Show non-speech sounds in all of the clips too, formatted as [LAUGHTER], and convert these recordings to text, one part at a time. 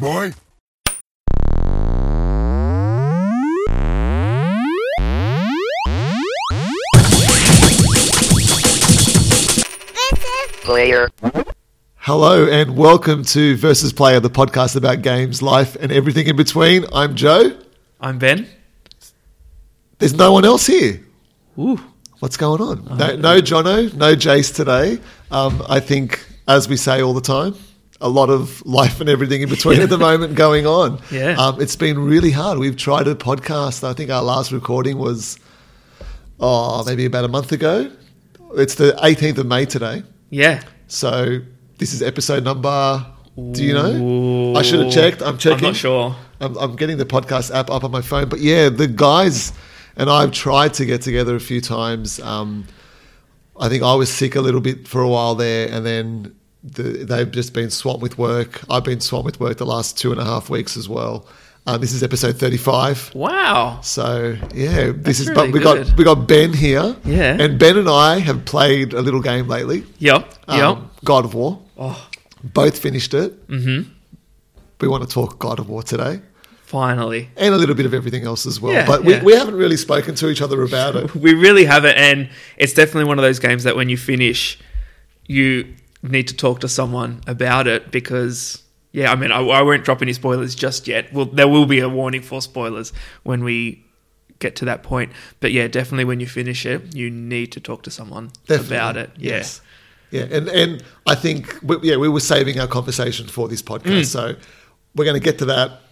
boy. Player. Hello and welcome to Versus Player, the podcast about games, life, and everything in between. I'm Joe. I'm Ben. There's no one else here. Ooh. What's going on? No, no Jono, no Jace today. Um, I think, as we say all the time, a lot of life and everything in between at the moment going on. Yeah. Um, it's been really hard. We've tried a podcast. I think our last recording was, oh, maybe about a month ago. It's the 18th of May today. Yeah. So this is episode number. Do you know? Ooh. I should have checked. I'm checking. I'm not sure. I'm, I'm getting the podcast app up on my phone, but yeah, the guys and I've tried to get together a few times. Um, I think I was sick a little bit for a while there, and then the, they've just been swamped with work. I've been swamped with work the last two and a half weeks as well. Uh, this is episode 35. Wow. So yeah, this That's is. really but we got we got Ben here. Yeah. and Ben and I have played a little game lately. Yep. Um, yep. God of War. Oh, Both finished it. Mm-hmm. We want to talk God of War today. finally. And a little bit of everything else as well. Yeah, but we, yeah. we haven't really spoken to each other about it. [LAUGHS] We really haven't. and it's definitely one of those games that when you finish, you need to talk to someone about it because, yeah, I mean, I, I won't drop any spoilers just yet. Well, there will be a warning for spoilers when we get to that point. But yeah, definitely when you finish it, you need to talk to someone Definitely. about it. Yeah. Yes. Yeah, and and I think we, yeah we were saving our conversation for this Mm. podcast, so we're going to get to that.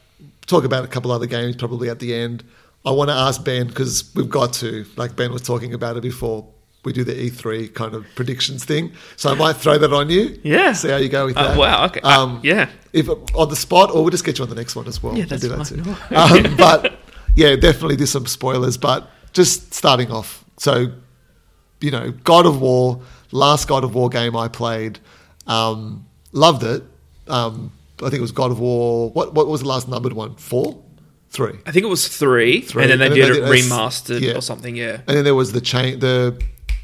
Talk about a couple other games probably at the end. I want to ask Ben because we've got to like Ben was talking about it before we do the E3 kind of predictions thing. So I might throw that on you. Yeah. see how you go with Uh, that. wow, okay. Uh, yeah. If on the spot, or we'll just get you on the next one as well. Yeah, We'll that's do that fine. too. um, [LAUGHS] but yeah, definitely there's some spoilers. But just starting off, so you know, God of War, last God of War game I played, um, loved it. Um, I think it was God of War. What what was the last numbered one? Four, three, I think it was three, Three. and then they And did then it they did remastered yeah. or something. Yeah. and then there was the chain the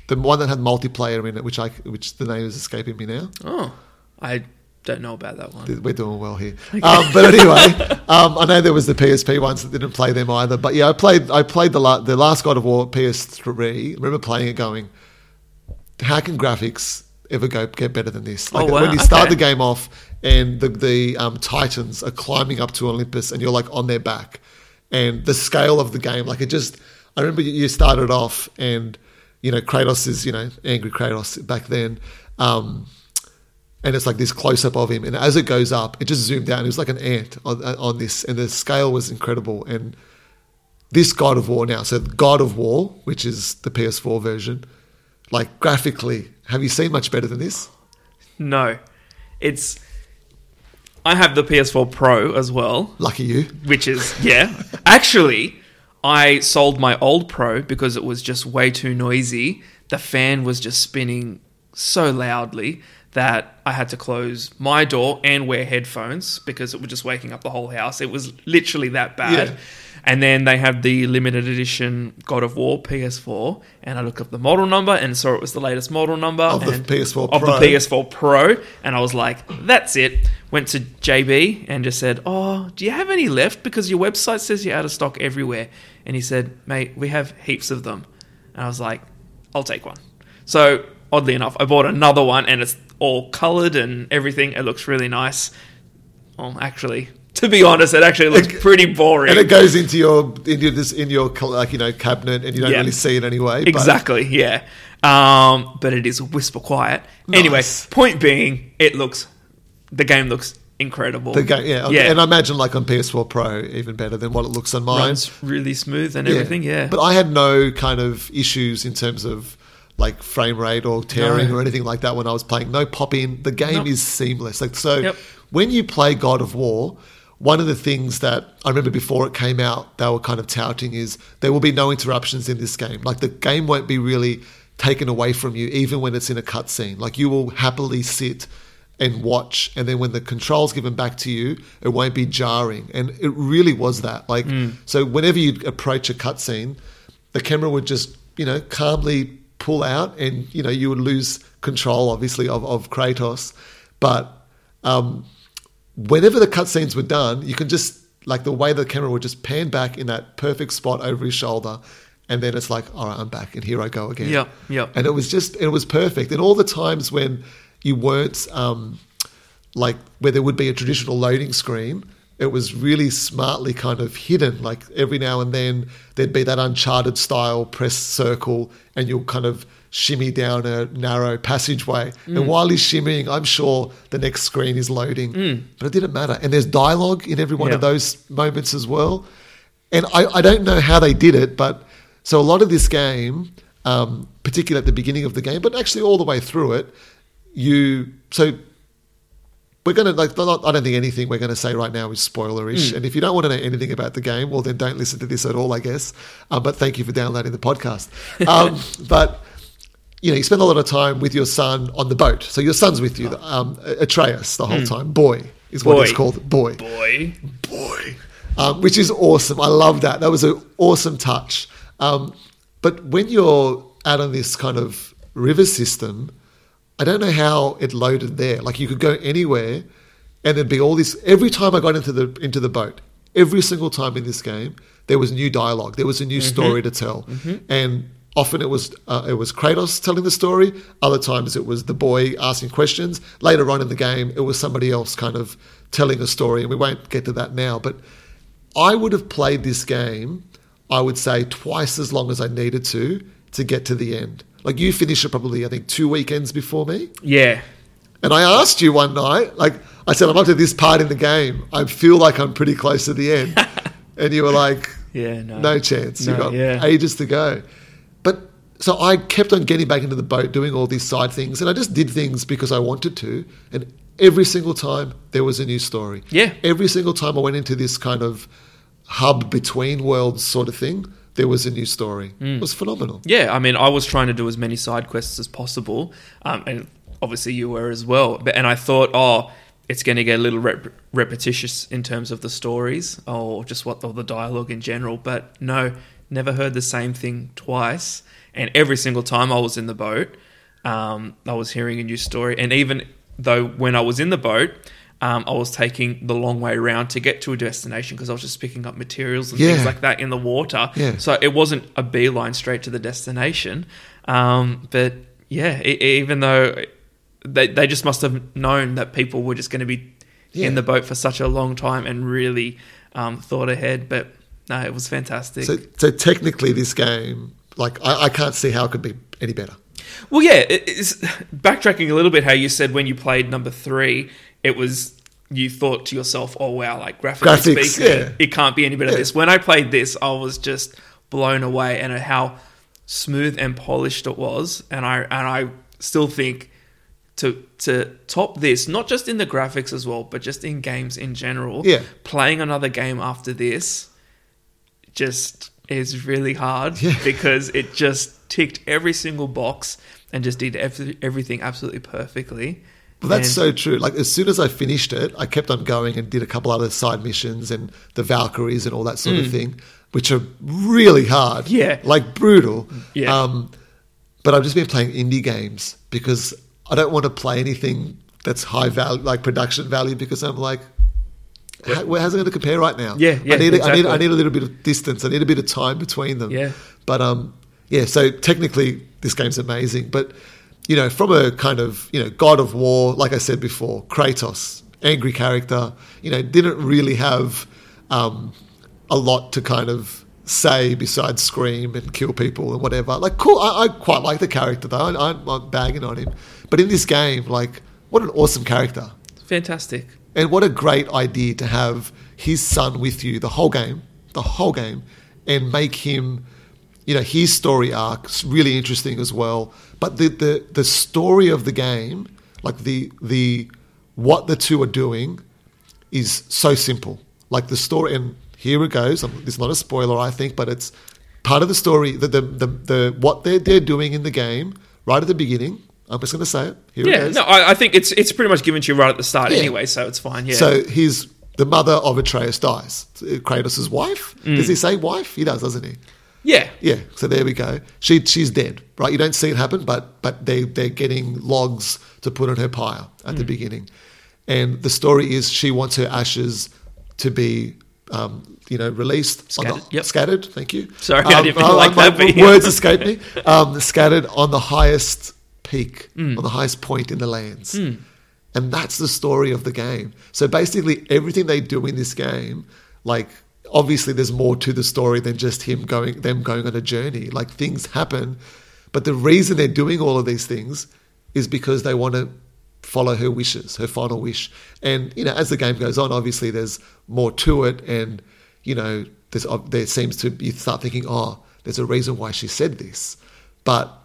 the one that had multiplayer in it, which I which the name is escaping me now. Oh, I don't know about that one. We're doing well here. Um, but anyway, [LAUGHS] um, I know there was the PSP ones that didn't play them either. But yeah, I played I played the la- the last God of War PS3. I remember playing it, going, how can graphics ever go get better than this? Like Oh, wow, when you start okay. the game off and the the um, Titans are climbing up to Olympus and you're like on their back, and the scale of the game, like it just. I remember you started off and you know Kratos is you know angry Kratos back then. Um, and it's like this close up of him. And as it goes up, it just zoomed out. And it was like an ant on, on this, and the scale was incredible. And this God of War now, so God of War, which is the PS4 version, like graphically, have you seen much better than this? No, it's. I have the PS4 Pro as well, Lucky you. which is yeah. Actually, I sold my old Pro because it was just way too noisy. The fan was just spinning so loudly that I had to close my door and wear headphones because it was just waking up the whole house. It was literally that bad. Yeah. And then they have the limited edition God of War PS4, and I looked up the model number and saw it was the latest model number Of the PS4 of Pro. the PS4 Pro, and I was like, "That's it." Went to JB and just said, "Oh, do you have any left? Because your website says you're out of stock everywhere." And he said, "Mate, we have heaps of them." And I was like, "I'll take one." So oddly enough, I bought another one, and it's all coloured and everything. It looks really nice. Well, actually, [LAUGHS] to be honest, it actually looks pretty boring. And it goes into your into this in your like you know cabinet, and you don't Yeah. really see it anyway. but- Exactly, yeah. Um, but it is whisper quiet. Anyway, point being, it looks, the game looks incredible. the game, yeah, yeah. and I imagine like on PS4 Pro, even better than what it looks on mine. runs really smooth and everything. Yeah, But I had no kind of issues in terms of like frame rate or tearing No. or anything like that when I was playing. No pop in. The game Nope. is seamless. Like so Yep. when you play God of War, one of the things that I remember before it came out, they were kind of touting is there will be no interruptions in this game. Like the game won't be really taken away from you, even when it's in a cutscene. Like you will happily sit and watch, and then when the controls given back to you, it won't be jarring. And it really was that. Like so, whenever you approach a cutscene, the camera would just you know calmly pull out, and you know you would lose control, obviously, of, of Kratos, but um, whenever the cutscenes were done, you can just like the way the camera would just pan back in that perfect spot over his shoulder, and then it's like, all right, I'm back, and here I go again. Yeah, yeah. And it was just it was perfect. And all the times when you weren't um, like where there would be a traditional loading screen, it was really smartly kind of hidden. Like every now and then there'd be that Uncharted style press circle, and you'll kind of shimmy down a narrow passageway. And while he's shimmying, I'm sure the next screen is loading. But it didn't matter. And there's dialogue in every one of those moments as well. And I, I don't know how they did it, but so a lot of this game, um, particularly at the beginning of the game, but actually all the way through it, you so we're going to like not, I don't think anything we're going to say right now is spoilerish. And if you don't want to know anything about the game, well then don't listen to this at all, I guess. Um, but thank you for downloading the podcast. [LAUGHS] Um, but you know, you spend a lot of time with your son on the boat. So your son's with you, um, Atreus, the whole time. Boy is what Boy. it's called. Boy Boy. boy, um, which is awesome. I love that. That was an awesome touch. Um, but when you're out on this kind of river system, I don't know how it loaded there. Like you could go anywhere, and there'd be all this. Every time I got into the into the boat, every single time in this game, there was new dialogue. There was a new story to tell, and often it was uh, it was Kratos telling the story. Other times it was the boy asking questions. Later on in the game, it was somebody else kind of telling a story, and we won't get to that now. But I would have played this game, I would say, twice as long as I needed to to get to the end. Like you finished it probably, I think, two weekends before me. Yeah. And I asked you one night, like I said, I'm up to this part in the game. I feel like I'm pretty close to the end. [LAUGHS] and you were like, Yeah, no. no chance. You've got yeah. ages to go. But so I kept on getting back into the boat, doing all these side things, and I just did things because I wanted to. And every single time there was a new story. Yeah. Every single time I went into this kind of hub between worlds sort of thing, there was a new story. Mm. It was phenomenal. Yeah, I mean, I was trying to do as many side quests as possible, um, and obviously you were as well. But and I thought, oh, it's going to get a little rep- repetitious in terms of the stories or just what or the dialogue in general. But no, never heard the same thing twice. And every single time I was in the boat, um, I was hearing a new story. And even though when I was in the boat. Um, I was taking the long way around to get to a destination because I was just picking up materials and things like that in the water. Yeah. So it wasn't a beeline straight to the destination. Um, but yeah, e- even though they, they just must have known that people were just going to be Yeah. in the boat for such a long time and really um, thought ahead. But no, it was fantastic. So, so technically, this game, like, I, I can't see how it could be any better. Well, yeah, it, it's backtracking a little bit. How you said when you played number three, it was you thought to yourself, "Oh wow, like graphically Graphics, speaking, yeah. it can't be any better." than Yeah. This when I played this, I was just blown away, and at how smooth and polished it was. And I and I still think to to top this, not just in the graphics as well, but just in games in general. Yeah. playing another game after this just is really hard Yeah. [LAUGHS] because it just ticked every single box and just did every, everything absolutely perfectly. But that's And- so true. Like as soon as I finished it, I kept on going and did a couple other side missions and the Valkyries and all that sort of thing, which are really hard. Mm. Yeah. like brutal. Yeah. Um, but I've just been playing indie games because I don't want to play anything that's high value, like production value, because I'm like, how, how's it going to compare right now? Yeah, yeah, I need, I need, I need a little bit of distance. I need a bit of time between them. Yeah. But um, yeah. So technically, this game's amazing. But you know, from a kind of you know God of War, like I said before, Kratos, angry character. You know, didn't really have um, a lot to kind of say besides scream and kill people and whatever. Like, cool. I, I quite like the character though. I, I'm not bagging on him. But in this game, like, what an awesome character. fantastic. And what a great idea to have his son with you the whole game, the whole game, and make him, you know, his story arcs really interesting as well. But the the, the story of the game, like the the what the two are doing, is so simple. Like the story, and here it goes. Um, It's not a spoiler, I think, but it's part of the story. The the the, the what they're they're doing in the game right at the beginning. I'm just going to say it. Here Yeah, goes. no, I, I think it's it's pretty much given to you right at the start Yeah. anyway, so it's fine. Yeah. So his the mother of Atreus dies. Kratos' wife. Mm. Does he say wife? He does, doesn't he? Yeah, Yeah. So there we go. She she's dead, right? You don't see it happen, but but they they're getting logs to put on her pyre at Mm. the beginning, and the story is she wants her ashes to be. Um, you know, released, Scattered, the, yep. scattered. Thank you. Sorry, I didn't oh, like my that, Words escape me. [LAUGHS] Um, scattered on the highest peak, Mm. on the highest point in the lands. And that's the story of the game. So basically, everything they do in this game, like obviously, there's more to the story than just him going, them going on a journey. Like things happen, but the reason they're doing all of these things is because they want to follow her wishes, her final wish. And you know, as the game goes on, obviously, there's more to it, and you know, there's there seems to you start thinking, oh, there's a reason why she said this, but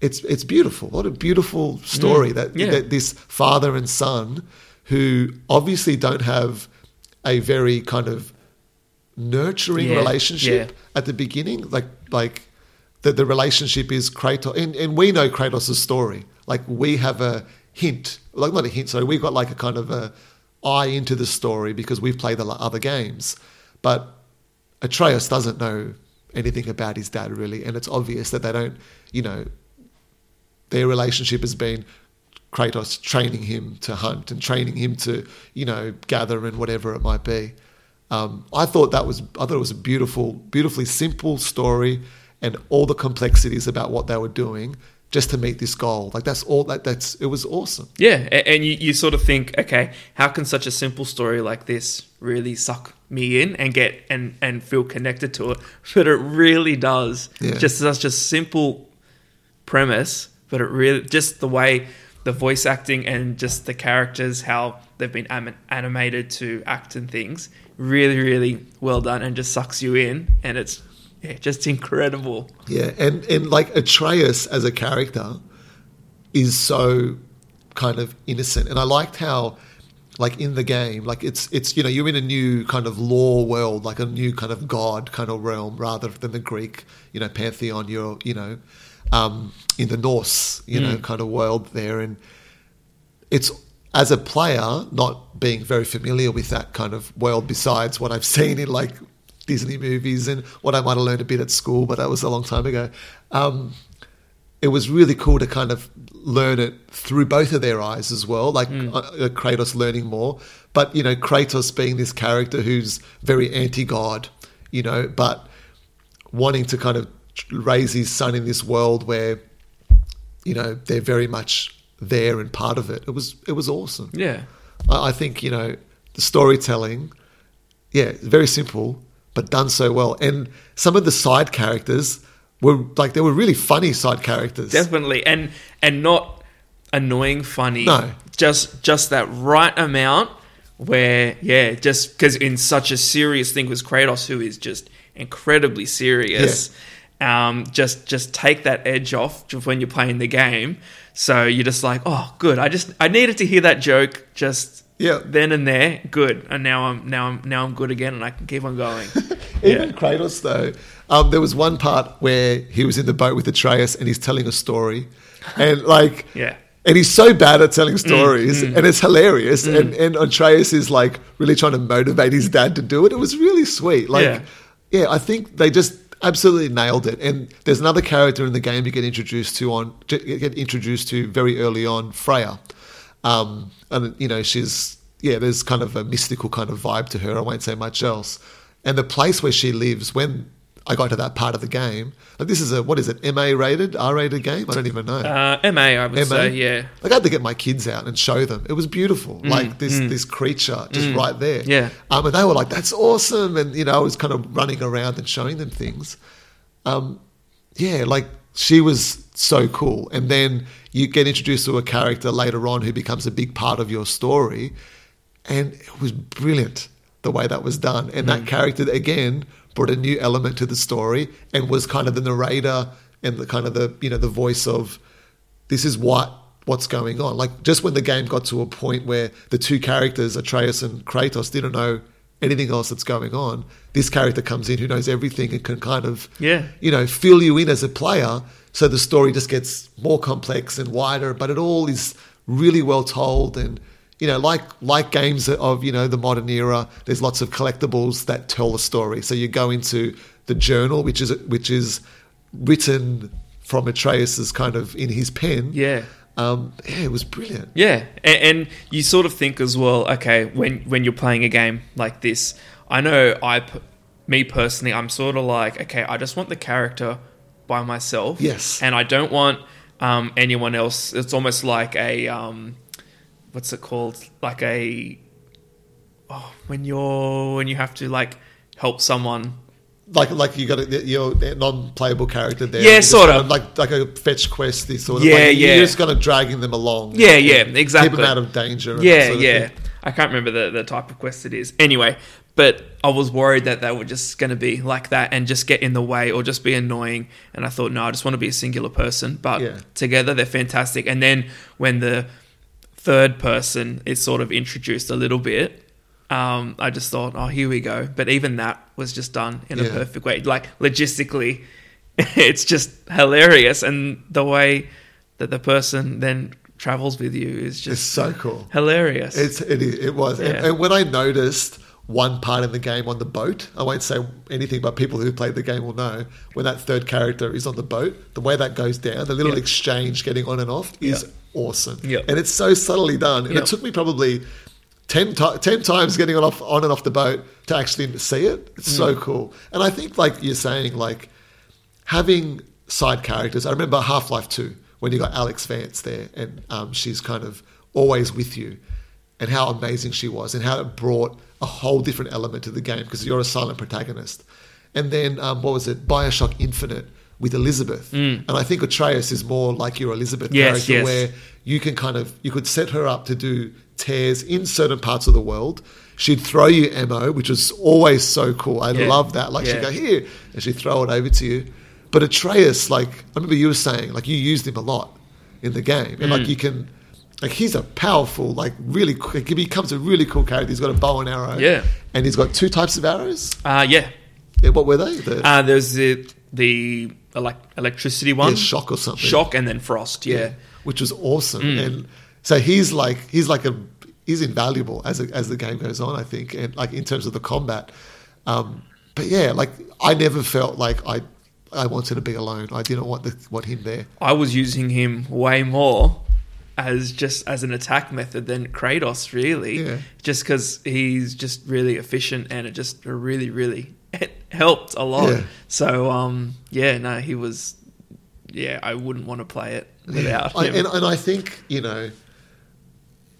it's it's beautiful. What a beautiful mm. story that, yeah. that this father and son, who obviously don't have a very kind of nurturing Yeah, relationship yeah. at the beginning, like like that the relationship is Kratos, and, and we know Kratos' story. Like we have a hint, like not a hint, sorry, we've got like a kind of a eye into the story because we've played the other games, but Atreus doesn't know anything about his dad really, and it's obvious that they don't, you know, their relationship has been Kratos training him to hunt and training him to, you know, gather and whatever it might be. Um, I thought that was I thought it was a beautiful, beautifully simple story, and all the complexities about what they were doing just to meet this goal. Like that's all. That that's it was awesome. Yeah, and you, you sort of think, okay, how can such a simple story like this really suck me in and get and and feel connected to it? [LAUGHS] But it really does. Yeah. Just such a simple premise, but it really just the way the voice acting and just the characters, how they've been anim- animated to act and things, really, really well done, and just sucks you in, and it's yeah, just [LAUGHS] incredible. Yeah, and and like Atreus as a character is so kind of innocent, and I liked how, like in the game, like it's it's you know you're in a new kind of law world, like a new kind of god kind of realm, rather than the Greek, you know, pantheon. You're you know, um, in the Norse, you know, kind of world there, and it's as a player not being very familiar with that kind of world besides what I've [LAUGHS] seen in like Disney movies and what I might have learned a bit at school, but that was a long time ago. Um, it was really cool to kind of learn it through both of their eyes as well, like uh, uh, Kratos learning more, but you know Kratos being this character who's very anti-god, you know, but wanting to kind of raise his son in this world where you know they're very much there and part of it. It was it was awesome. Yeah. I, I think you know the storytelling, yeah, very simple but done so well, and some of the side characters were like they were really funny side characters. definitely and and not annoying funny No. just just that right amount where yeah just because in such a serious thing was kratos who is just incredibly serious um just just take that edge off when you're playing the game so you're just like oh good i just i needed to hear that joke just Yeah. then and there good and now i'm now i'm now i'm good again and i can keep on going [LAUGHS] Even Yeah. Kratos, though, um, there was one part where he was in the boat with Atreus and he's telling a story, and like, [LAUGHS] Yeah. and he's so bad at Mm, telling stories, and it's hilarious. And and Atreus is like really trying to motivate his dad to do it. It was really sweet. Like, Yeah. yeah, I think they just absolutely nailed it. And there's another character in the game you get introduced to on get introduced to very early on, Freya. Um, and you know she's yeah, there's kind of a mystical kind of vibe to her. I won't say much else. And the place where she lives, when I got to that part of the game, like this is a what is it, MA rated, R rated game? I don't even know. uh ma i would MA? say yeah Like I had to get my kids out and show them. It was beautiful. like this this creature just right there. Mm, Yeah. Um, and they were like, "That's awesome!" And you know, I was kind of running around and showing them things. Um, yeah, like she was so cool. And then you get introduced to a character later on who becomes a big part of your story, and it was brilliant the way that was done. And that character again brought a new element to the story and was kind of the narrator and the kind of the you know the voice of this is what what's going on. Like just when the game got to a point where the two characters, Atreus and Kratos, didn't know anything else that's going on, this character comes in who knows everything and can kind of Yeah. you know, fill you in as a player. So the story just gets more complex and wider, but it all is really well told and you know, like like games of you know the modern era, there's lots of collectibles that tell the story. So you go into the journal, which is which is written from Atreus's kind of in his pen, yeah Um, yeah, it was brilliant. Yeah, and, and you sort of think as well. Okay, when when you're playing a game like this, I know I, me personally, I'm sort of like, okay, I just want the character by myself. Yes. and I don't want um, anyone else. It's almost like a um, what's it called? Like a oh, when you're when you have to like help someone. Like like you got a, your non-playable character there. Yeah, sort kind of. like like a fetch quest. This sort of Yeah, like, yeah. You're just kind of dragging them along. Yeah, yeah, exactly. Keep them out of danger. Yeah, sort of yeah. thing. I can't remember the, the type of quest it is. Anyway, but I was worried that they were just going to be like that and just get in the way or just be annoying. And I thought, no, I just want to be a singular person. But Yeah. together, they're fantastic. And then when the third person is sort of introduced a little bit, um, I just thought, oh, here we go. But even that was just done in a perfect way. Like logistically, [LAUGHS] it's just hilarious. And the way that the person then travels with you is It's just so cool. hilarious. It's it, it was, and, and when I noticed one part in the game on the boat, I won't say anything, but people who played the game will know when that third character is on the boat, the way that goes down, the little Yeah. exchange getting on and off is Yeah. Awesome, Yeah. and it's so subtly done, and Yeah. it took me probably. 10, ti 10 times getting on off on and off the boat to actually see it. It's so Mm. cool. And I think like you're saying, like having side characters. I remember Half Life 2 when you got Alyx Vance there and um, she's kind of always with you and how amazing she was and how it brought a whole different element to the game because you're a silent protagonist. And then, um, what was it? Bioshock Infinite with Elizabeth. And I think Atreus is more like your Elizabeth Mm. Yes, character yes. where you can kind of, you could set her up to do tears in certain parts of the world. She'd throw you ammo, which was always so cool. I Yeah. love that. Like she'd go, here, and she'd throw it over to you. But Atreus, like I remember you were saying, like you used him a lot in the game, and Mm. like you can, like he's a powerful, like really, quick, he becomes a really cool character. He's got a bow and arrow, Yeah. and he's got two types of arrows. uh, yeah. Yeah, what were they? The Uh, there's the the elec- electricity one, yeah, shock or something. shock, and then frost. Yeah, which was awesome. Mm. And so he's like he's like a he's invaluable as a, as the game goes on. I think, and like in terms of the combat. Um, but yeah, like I never felt like I I wanted to be alone. I didn't want the, want him there. I was using him way more as just as an attack method than Kratos. Really, Yeah. just because he's just really efficient and it just really really it helped a lot. Yeah. So um, yeah, no, he was. Yeah, I wouldn't want to play it without I, him. and, and I think you know,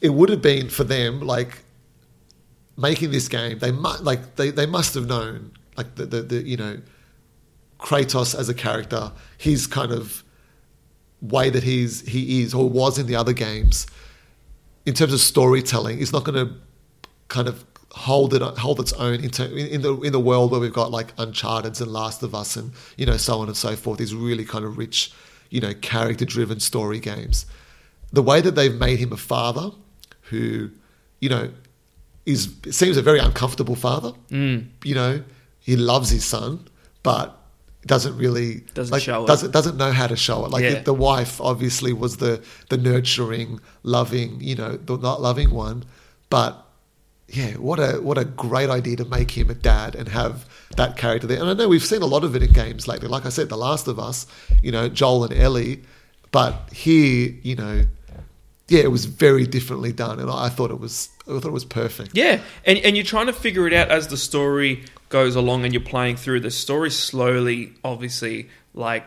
it would have been for them like making this game. They mu- like they, they must have known like the, the the you know, Kratos as a character, his kind of way that he's he is or was in the other games, in terms of storytelling, is not going to kind of hold it hold its own in, ter- in the in the world where we've got like Uncharted and Last of Us and you know so on and so forth. These really kind of rich, you know, character driven story games. The way that they've made him a father, who, you know, is seems a very uncomfortable father. Mm. You know, he loves his son, but doesn't really Doesn't like, show it. doesn't doesn't know how to show it. Like Yeah. the wife obviously was the the nurturing, loving, you know, the not loving one, but yeah, what a what a great idea to make him a dad and have that character there. And I know we've seen a lot of it in games lately. Like I said, The Last of Us, you know, Joel and Ellie, but here, you know, yeah, it was very differently done, and I thought it was I thought it was perfect. Yeah, and and you're trying to figure it out as the story goes along, and you're playing through. The story slowly, obviously, like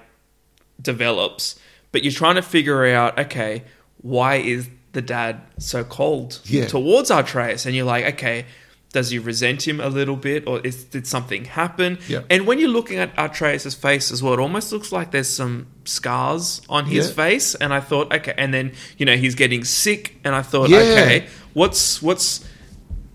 develops, but you're trying to figure out, okay, why is the dad so cold Yeah. towards Atreus? And you're like, okay, does he resent him a little bit, or is, did something happen? Yeah. And when you're looking at Atreus' face as well, it almost looks like there's some scars on his Yeah. face. And I thought, okay, and then you know he's getting sick, and I thought, Yeah. okay, what's what's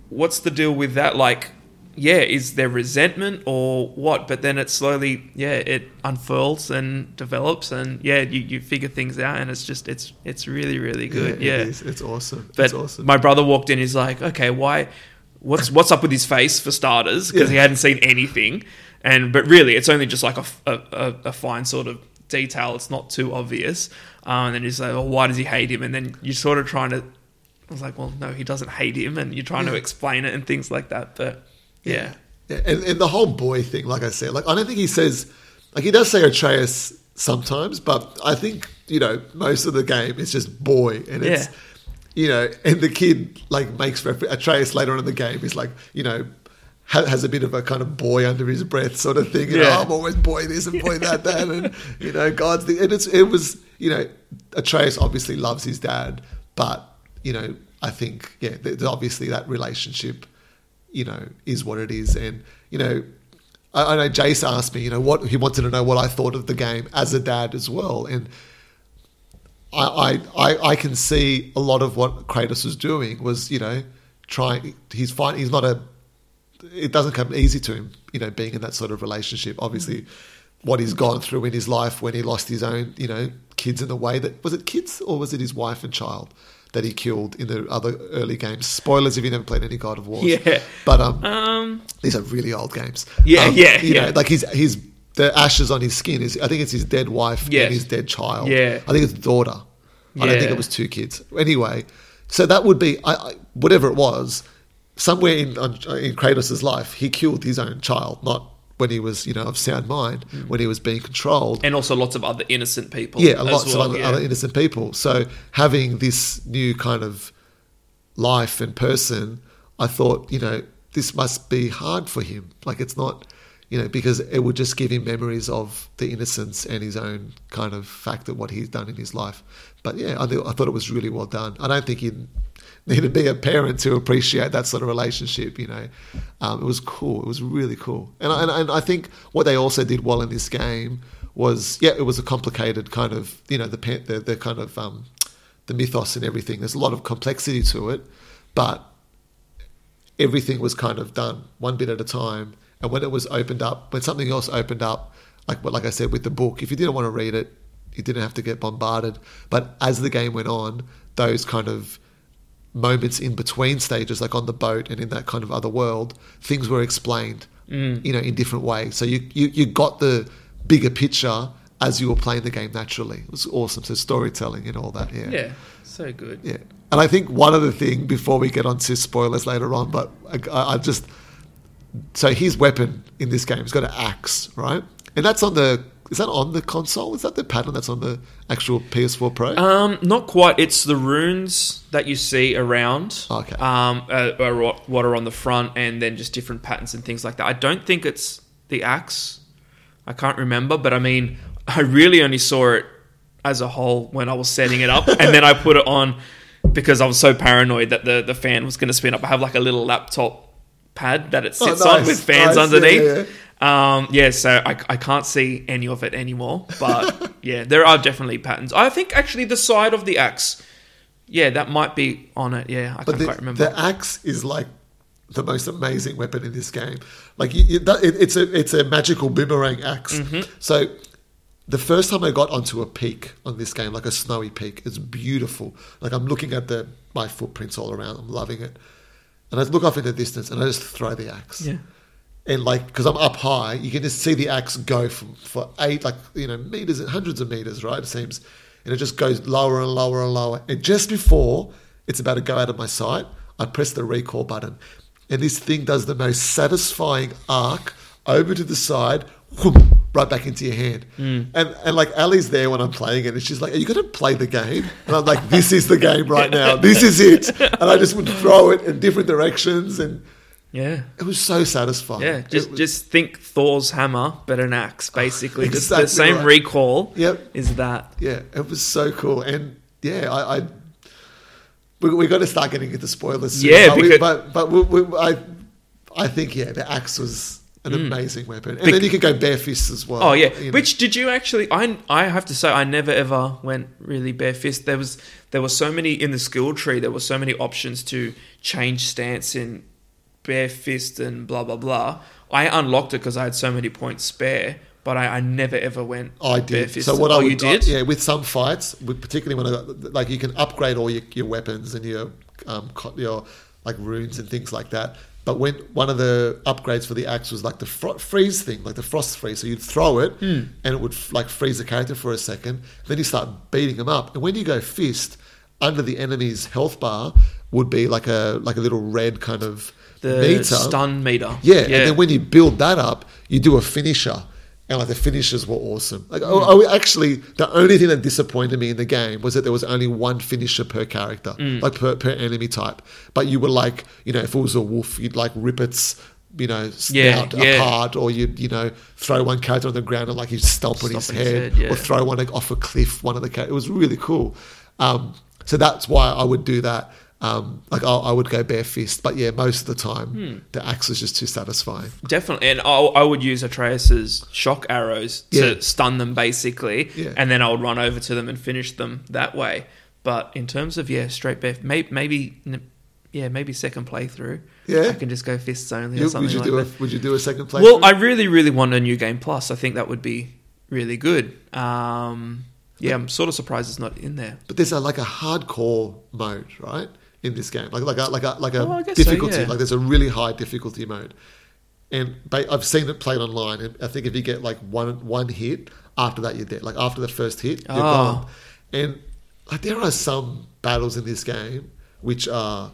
what's the deal with that? Like, yeah, is there resentment or what? But then it slowly, yeah, it unfurls and develops, and yeah, you, you figure things out, and it's just it's it's really really good. Yeah, it is. It's awesome. but it's awesome. my brother walked in. He's like, okay, why? What's what's up with his face for starters? Because he hadn't seen anything, and but really, it's only just like a, a, a, fine sort of detail. It's not too obvious. Um, and then he's like, well, why does he hate him? And then you're sort of trying to. I was like, well, no, he doesn't hate him, and you're trying to explain it and things like that. But yeah, Yeah, and, and the whole boy thing, like I said, like I don't think he says, like he does say Atreus sometimes, but I think you know, most of the game is just boy, and it's Yeah. you know, and the kid like makes refer- Atreus later on in the game is like you know. ha- Has a bit of a kind of boy under his breath sort of thing. You know, Yeah. I'm always boy this and boy that, [LAUGHS] that, and you know, God's the. And it's it was you know, Atreus obviously loves his dad, but you know, I think yeah, there's obviously that relationship, you know, is what it is, and you know, I, I know Jace asked me, you know, what he wanted to know what I thought of the game as a dad as well, and I I, I, I can see a lot of what Kratos was doing was you know trying. He's fine. He's not a. It doesn't come easy to him, you know, being in that sort of relationship. Obviously, what he's gone through in his life when he lost his own, you know, kids in the way that was it kids or was it his wife and child that he killed in the other early games. Spoilers if you never played any God of War. Yeah. but um, Um, these are really old games. Yeah, Um, yeah, you yeah. know, like his his the ashes on his skin is. I think it's his dead wife Yeah. and his dead child. Yeah. I think it's daughter. I don't think it was two kids. Anyway, so that would be I, I, whatever it was. Somewhere in on, in Kratos' life, he killed his own child, not when he was you know of sound mind, Mm. when he was being controlled. and also lots of other innocent people. Yeah, as lots well, of other, yeah. other innocent people. So having this new kind of life and person, I thought, you know, this must be hard for him. Like it's not, you know, because it would just give him memories of the innocence and his own kind of fact of what he's done in his life. But yeah, I, th- I thought it was really well done. I don't think you need to be a parent to appreciate that sort of relationship. You know, um, it was cool. It was really cool. And I, and, and I think what they also did well in this game was, yeah, it was a complicated kind of, you know, the the, the kind of um, the mythos and everything. There's a lot of complexity to it, but everything was kind of done one bit at a time. And when it was opened up, when something else opened up, like like I said with the book, if you didn't want to read it, you didn't have to get bombarded. But as the game went on, those kind of moments in between stages, like on the boat and in that kind of other world, things were explained, mm. you know, in different ways. So you, you you got the bigger picture as you were playing the game naturally. It was awesome. So storytelling and all that. Yeah. Yeah, so good. Yeah. And I think one other thing before we get on to spoilers later on, but I, I just so his weapon in this game has got an axe, right? And that's on the is that on the console? Is that the pattern that's on the actual PS4 Pro? Um, not quite. It's the runes that you see around. Okay. Um, uh, are what are on the front, and then just different patterns and things like that. I don't think it's the axe. I can't remember, but I mean, [LAUGHS] I really only saw it as a whole when I was setting it up, [LAUGHS] and then I put it on because I was so paranoid that the the fan was going to spin up. I have like a little laptop pad that it Oh, sits on with fans nice, yeah, underneath. yeah. Um, yeah, so I, I can't see any of it anymore. But [LAUGHS] yeah, there are definitely patterns. I think actually the side of the axe, yeah, that might be on it. Yeah, I but can't the, quite remember. the axe is like the most amazing weapon in this game. Like you, you, that, it, it's a it's a magical boomerang axe. Mm-hmm. So the first time I got onto a peak on this game, like a snowy peak, it's beautiful. Like I'm looking at the my footprints all around. I'm loving it, and I look off in the distance and I just throw the axe. yeah. And like because I'm up high, you can just see the axe go from for eight like you know meters, hundreds of meters, right? It seems, and it just goes lower and lower and lower. And just before it's about to go out of my sight, I press the recall button, and this thing does the most satisfying arc over to the side, whoom, right back into your hand. Mm. And and like Ali's there when I'm playing it, and she's like, "Are you going to play the game?" And I'm like, "This is the game [LAUGHS] right now. This is it." And I just would throw it in different directions and. Yeah. It was so satisfying. Yeah, just was- just think Thor's hammer, but an axe, [LAUGHS] basically. Just the same right. recall Yep. is that. yeah, it was so cool, and yeah, I, I we, we got to start getting into spoilers. Soon, Yeah, but we, but but we, we, I I think yeah, the axe was an amazing weapon, and Mm. Bec- then you could go bare fists as well. Oh yeah. you know. Which did you actually? I I have to say I never ever went really bare fist. There was there were so many in the skill tree. There were so many options to change stance in bare fist and blah blah blah. I unlocked it because I had so many points spare, but I, I never ever went. I bare did. fist. So what oh, I would you did? yeah, with some fights, with particularly when I like you can upgrade all your, your weapons and your um your like runes and things like that. But when one of the upgrades for the axe was like the fro- freeze thing, like the frost freeze, so you'd throw it Hmm. and it would like freeze the character for a second. Then you start beating them up, and when you go fist, under the enemy's health bar would be like a like a little red kind of The meter. stun meter. Yeah, and then when you build that up, you do a finisher, and like the finishes were awesome. Like, oh, oh, actually, the only thing that disappointed me in the game was that there was only one finisher per character, like per, per enemy type. But you were like, you know, if it was a wolf, you'd like rip its, you know, Yeah, snout yeah. apart, or you'd, you know, throw one character on the ground and like you stomp on his his head, head, yeah. or throw one like, off a cliff. One of the characters. It was really cool. Um, so that's why I would do that. Um, like I, I would go bare fist, but yeah, most of the time Hmm. the axe is just too satisfying. Definitely, and I, I would use Atreus's shock arrows to Yeah. stun them, basically, Yeah. and then I would run over to them and finish them that way. But in terms of yeah, straight bare, maybe, maybe yeah, maybe second playthrough, Yeah. I can just go fists only You- or something would you like do that. a Would you do a second play? Well, I really, really want a new game plus. I think that would be really good. Um, yeah, I'm sort of surprised it's not in there. But there's a, like a hardcore mode, right, in this game, like like a like a like a Oh, guess so, difficulty. yeah. Like there's a really high difficulty mode, and I've seen it played online. And I think if you get like one one hit, after that you're dead. Like after the first hit, you're Oh. gone. And like there are some battles in this game which are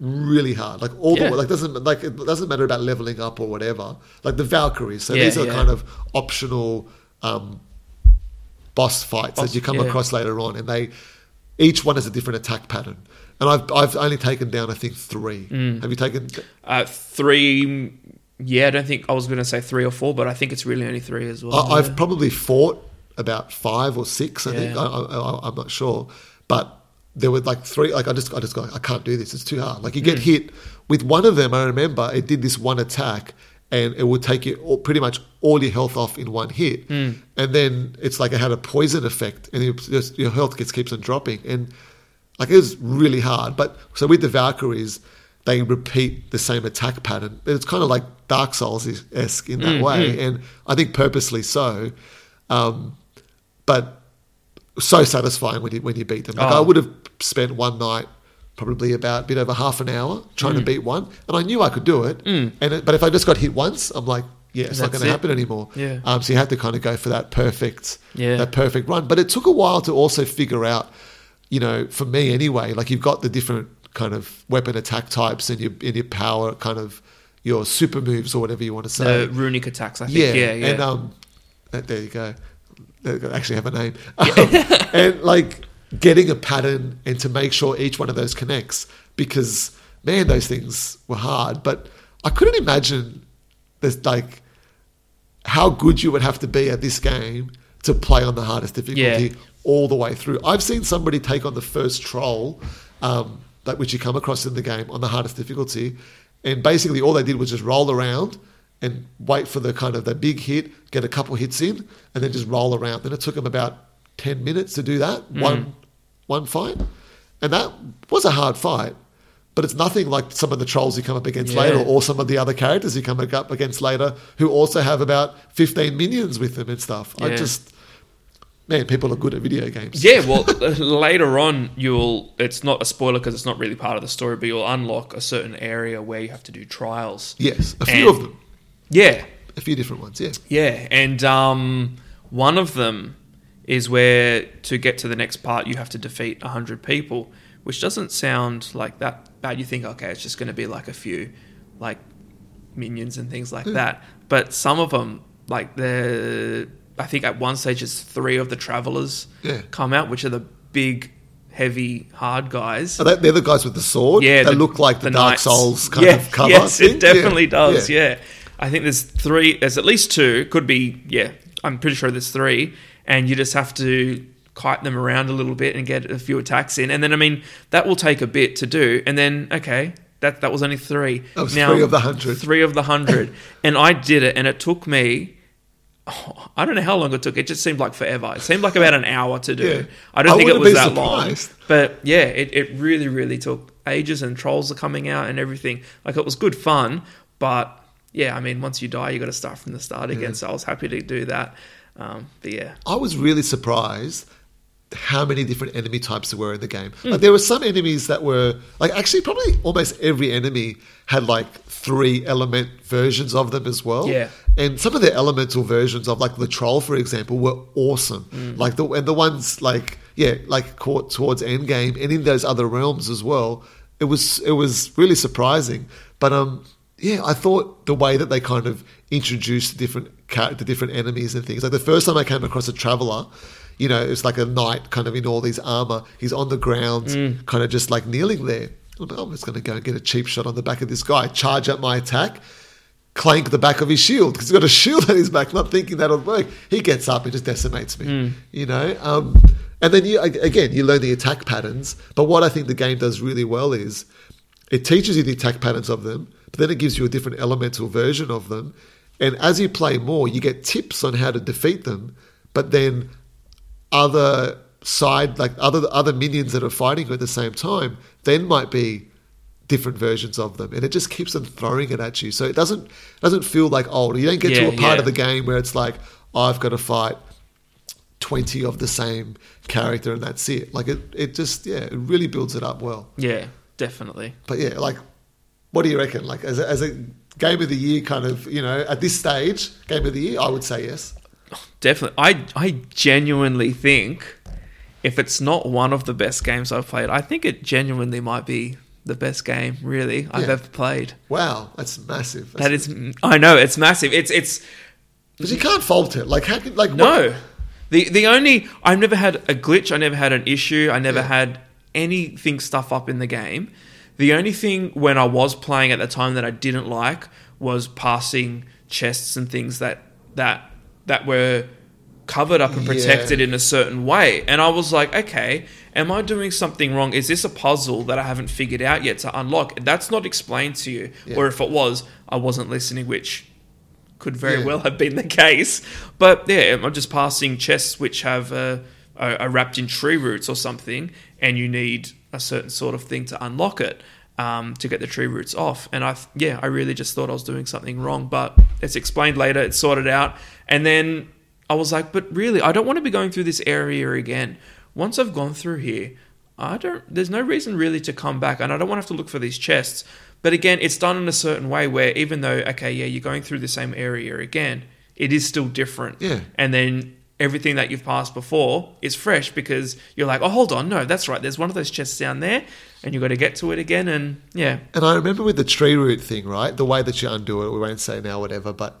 really hard. Like all Yeah. the like doesn't like it doesn't matter about leveling up or whatever. Like the Valkyries. So Yeah, these are kind of optional um, boss fights Boss- that you come across later on, and they each one has a different attack pattern. And I've I've only taken down I think three. Mm. Have you taken? Uh, three, yeah, I don't think I was going to say three or four, but I think it's really only three as well. I, I've yeah. probably fought about five or six. I think Yeah. I, I, I, I'm not sure, but there were like three. Like I just I just go I can't do this. It's too hard. Like you Mm. get hit with one of them. I remember it did this one attack. And it would take you all, pretty much all your health off in one hit, Mm. and then it's like it had a poison effect, and just, your health gets keeps on dropping, and like it was really hard. But so with the Valkyries, they repeat the same attack pattern. It's kind of like Dark Souls esque in that way, and I think purposely so. Um, but so satisfying when you when you beat them. Like Oh. I would have spent one night, probably about a bit over half an hour trying Mm. to beat one, and I knew I could do it. And it, but if I just got hit once, I'm like, yeah, it's not That's going to happen anymore. Yeah. Um, so you had to kind of go for that perfect, Yeah. that perfect run. But it took a while to also figure out, you know, for me anyway. Like you've got the different kind of weapon attack types and your and your power kind of your super moves or whatever you want to say. the runic attacks. I think. Yeah, Yeah, yeah. And um, there you go. They actually have a name. [LAUGHS] Um, and like getting a pattern and to make sure each one of those connects because man, those things were hard. But I couldn't imagine there's like how good you would have to be at this game to play on the hardest difficulty Yeah. all the way through. I've seen somebody take on the first troll, um, that which you come across in the game on the hardest difficulty, and basically all they did was just roll around and wait for the kind of the big hit, get a couple hits in, and then just roll around. Then it took them about ten minutes to do that one one fight, and that was a hard fight. But it's nothing like some of the trolls you come up against Yeah. later, or some of the other characters you come up against later, who also have about fifteen minions with them and stuff. I just, man, people are good at video games. Yeah, well, [LAUGHS] later on, you'll. It's not a spoiler because it's not really part of the story, but you'll unlock a certain area where you have to do trials. Yes, a few And- of them, Yeah, a few different ones. Yeah, yeah, and um, one of them is where to get to the next part, you have to defeat hundred people, which doesn't sound like that bad. You think, okay, it's just going to be like a few, like minions and things like mm. that. But some of them, like the, I think at one stage it's three of the travelers Yeah. come out, which are the big, heavy, hard guys. Are they, they're the guys with the sword. Yeah, they the- look like the, Dark knights. Souls kind yeah, of cover. Yes, thing. it definitely does. Yeah. Yeah. I think there's three. There's at least two. Could be. Yeah, I'm pretty sure there's three, and you just have to kite them around a little bit and get a few attacks in, and then I mean that will take a bit to do, and then okay. That, that was only three. That was three of the hundred. Three of the hundred, [LAUGHS] and I did it, and it took me. oh, I don't know how long it took. It just seemed like forever. It seemed like about an hour to do. Yeah. I don't I think it was that long. But yeah, it, it really, really took ages and trolls are coming out and everything. Like it was good fun, but yeah, I mean, once you die, you got to start from the start again. So I was happy to do that. Um, but yeah, I was really surprised how many different enemy types there were in the game. Like there were some enemies that were like actually probably almost every enemy had like three element versions of them as well. Yeah. And some of the elemental versions of like the troll, for example, were awesome. Like the and the ones like yeah, like caught towards endgame and in those other realms as well. It was it was really surprising. But um yeah, I thought the way that they kind of introduced different character, different enemies and things. Like the first time I came across a traveler, you know, it's like a knight kind of in all these armor. He's on the ground, Mm. kind of just like kneeling there. I'm like, I'm just going to go and get a cheap shot on the back of this guy, charge up my attack, clank the back of his shield because he's got a shield [LAUGHS] on his back, not thinking that'll work. He gets up and just decimates me, Mm. you know. Um, and then you again, you learn the attack patterns. But what I think the game does really well is it teaches you the attack patterns of them, but then it gives you a different elemental version of them. And as you play more, you get tips on how to defeat them. But then other side, like other other minions that are fighting you at the same time, then might be different versions of them, and it just keeps them throwing it at you. So it doesn't doesn't feel like old. You don't get to a part yeah. of the game where it's like oh, I've got to fight twenty of the same character, and that's it. Like it, it just yeah, it really builds it up well. Yeah, definitely. But yeah, like, what do you reckon? Like, as a, as a game of the year, kind of, you know, at this stage, game of the year, I would say yes. Definitely. I I genuinely think if it's not one of the best games I've played, I think it genuinely might be the best game really I've Yeah. ever played. Wow, that's massive. That is I know, it's massive. It's it's but you can't fault it. Like, how can like no. what- The the only I've never had a glitch, I never had an issue, I never Yeah. had anything stuff up in the game. The only thing when I was playing at the time that I didn't like was passing chests and things that that that were covered up and Yeah. protected in a certain way. And I was like, okay, am I doing something wrong? Is this a puzzle that I haven't figured out yet to unlock? That's not explained to you. Yeah. Or if it was, I wasn't listening, which could very Yeah. well have been the case. But yeah, I'm just passing chests which have uh, are wrapped in tree roots or something, and you need a certain sort of thing to unlock it um, to get the tree roots off. And I, yeah, I really just thought I was doing something wrong, but it's explained later. It's sorted out, and then I was like, but really, I don't want to be going through this area again. Once I've gone through here, I don't. There's no reason really to come back, and I don't want to have to look for these chests. But again, it's done in a certain way where even though okay, yeah, you're going through the same area again, it is still different. Yeah. And then everything that you've passed before is fresh because you're like, oh, hold on, no, that's right. There's one of those chests down there, and you've got to get to it again. And yeah, And I remember with the tree root thing, right? The way that you undo it, we won't say now, whatever. But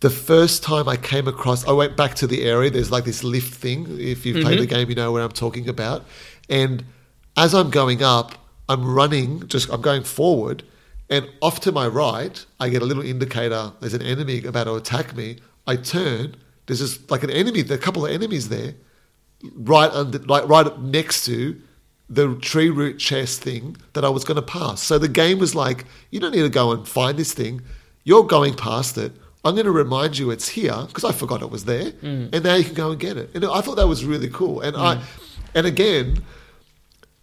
the first time I came across, I went back to the area. There's like this lift thing. If you've played the mm-hmm. game, you know what I'm talking about. And as I'm going up, I'm running, just I'm going forward, and off to my right, I get a little indicator. There's an enemy about to attack me. I turn. There's just like an enemy. A couple of enemies there, right under, like right up next to the tree root chest thing that I was going to pass. So the game was like, you don't need to go and find this thing. You're going past it. I'm going to remind you it's here because I forgot it was there, mm. and now you can go and get it. And I thought that was really cool. And I, mm. and again,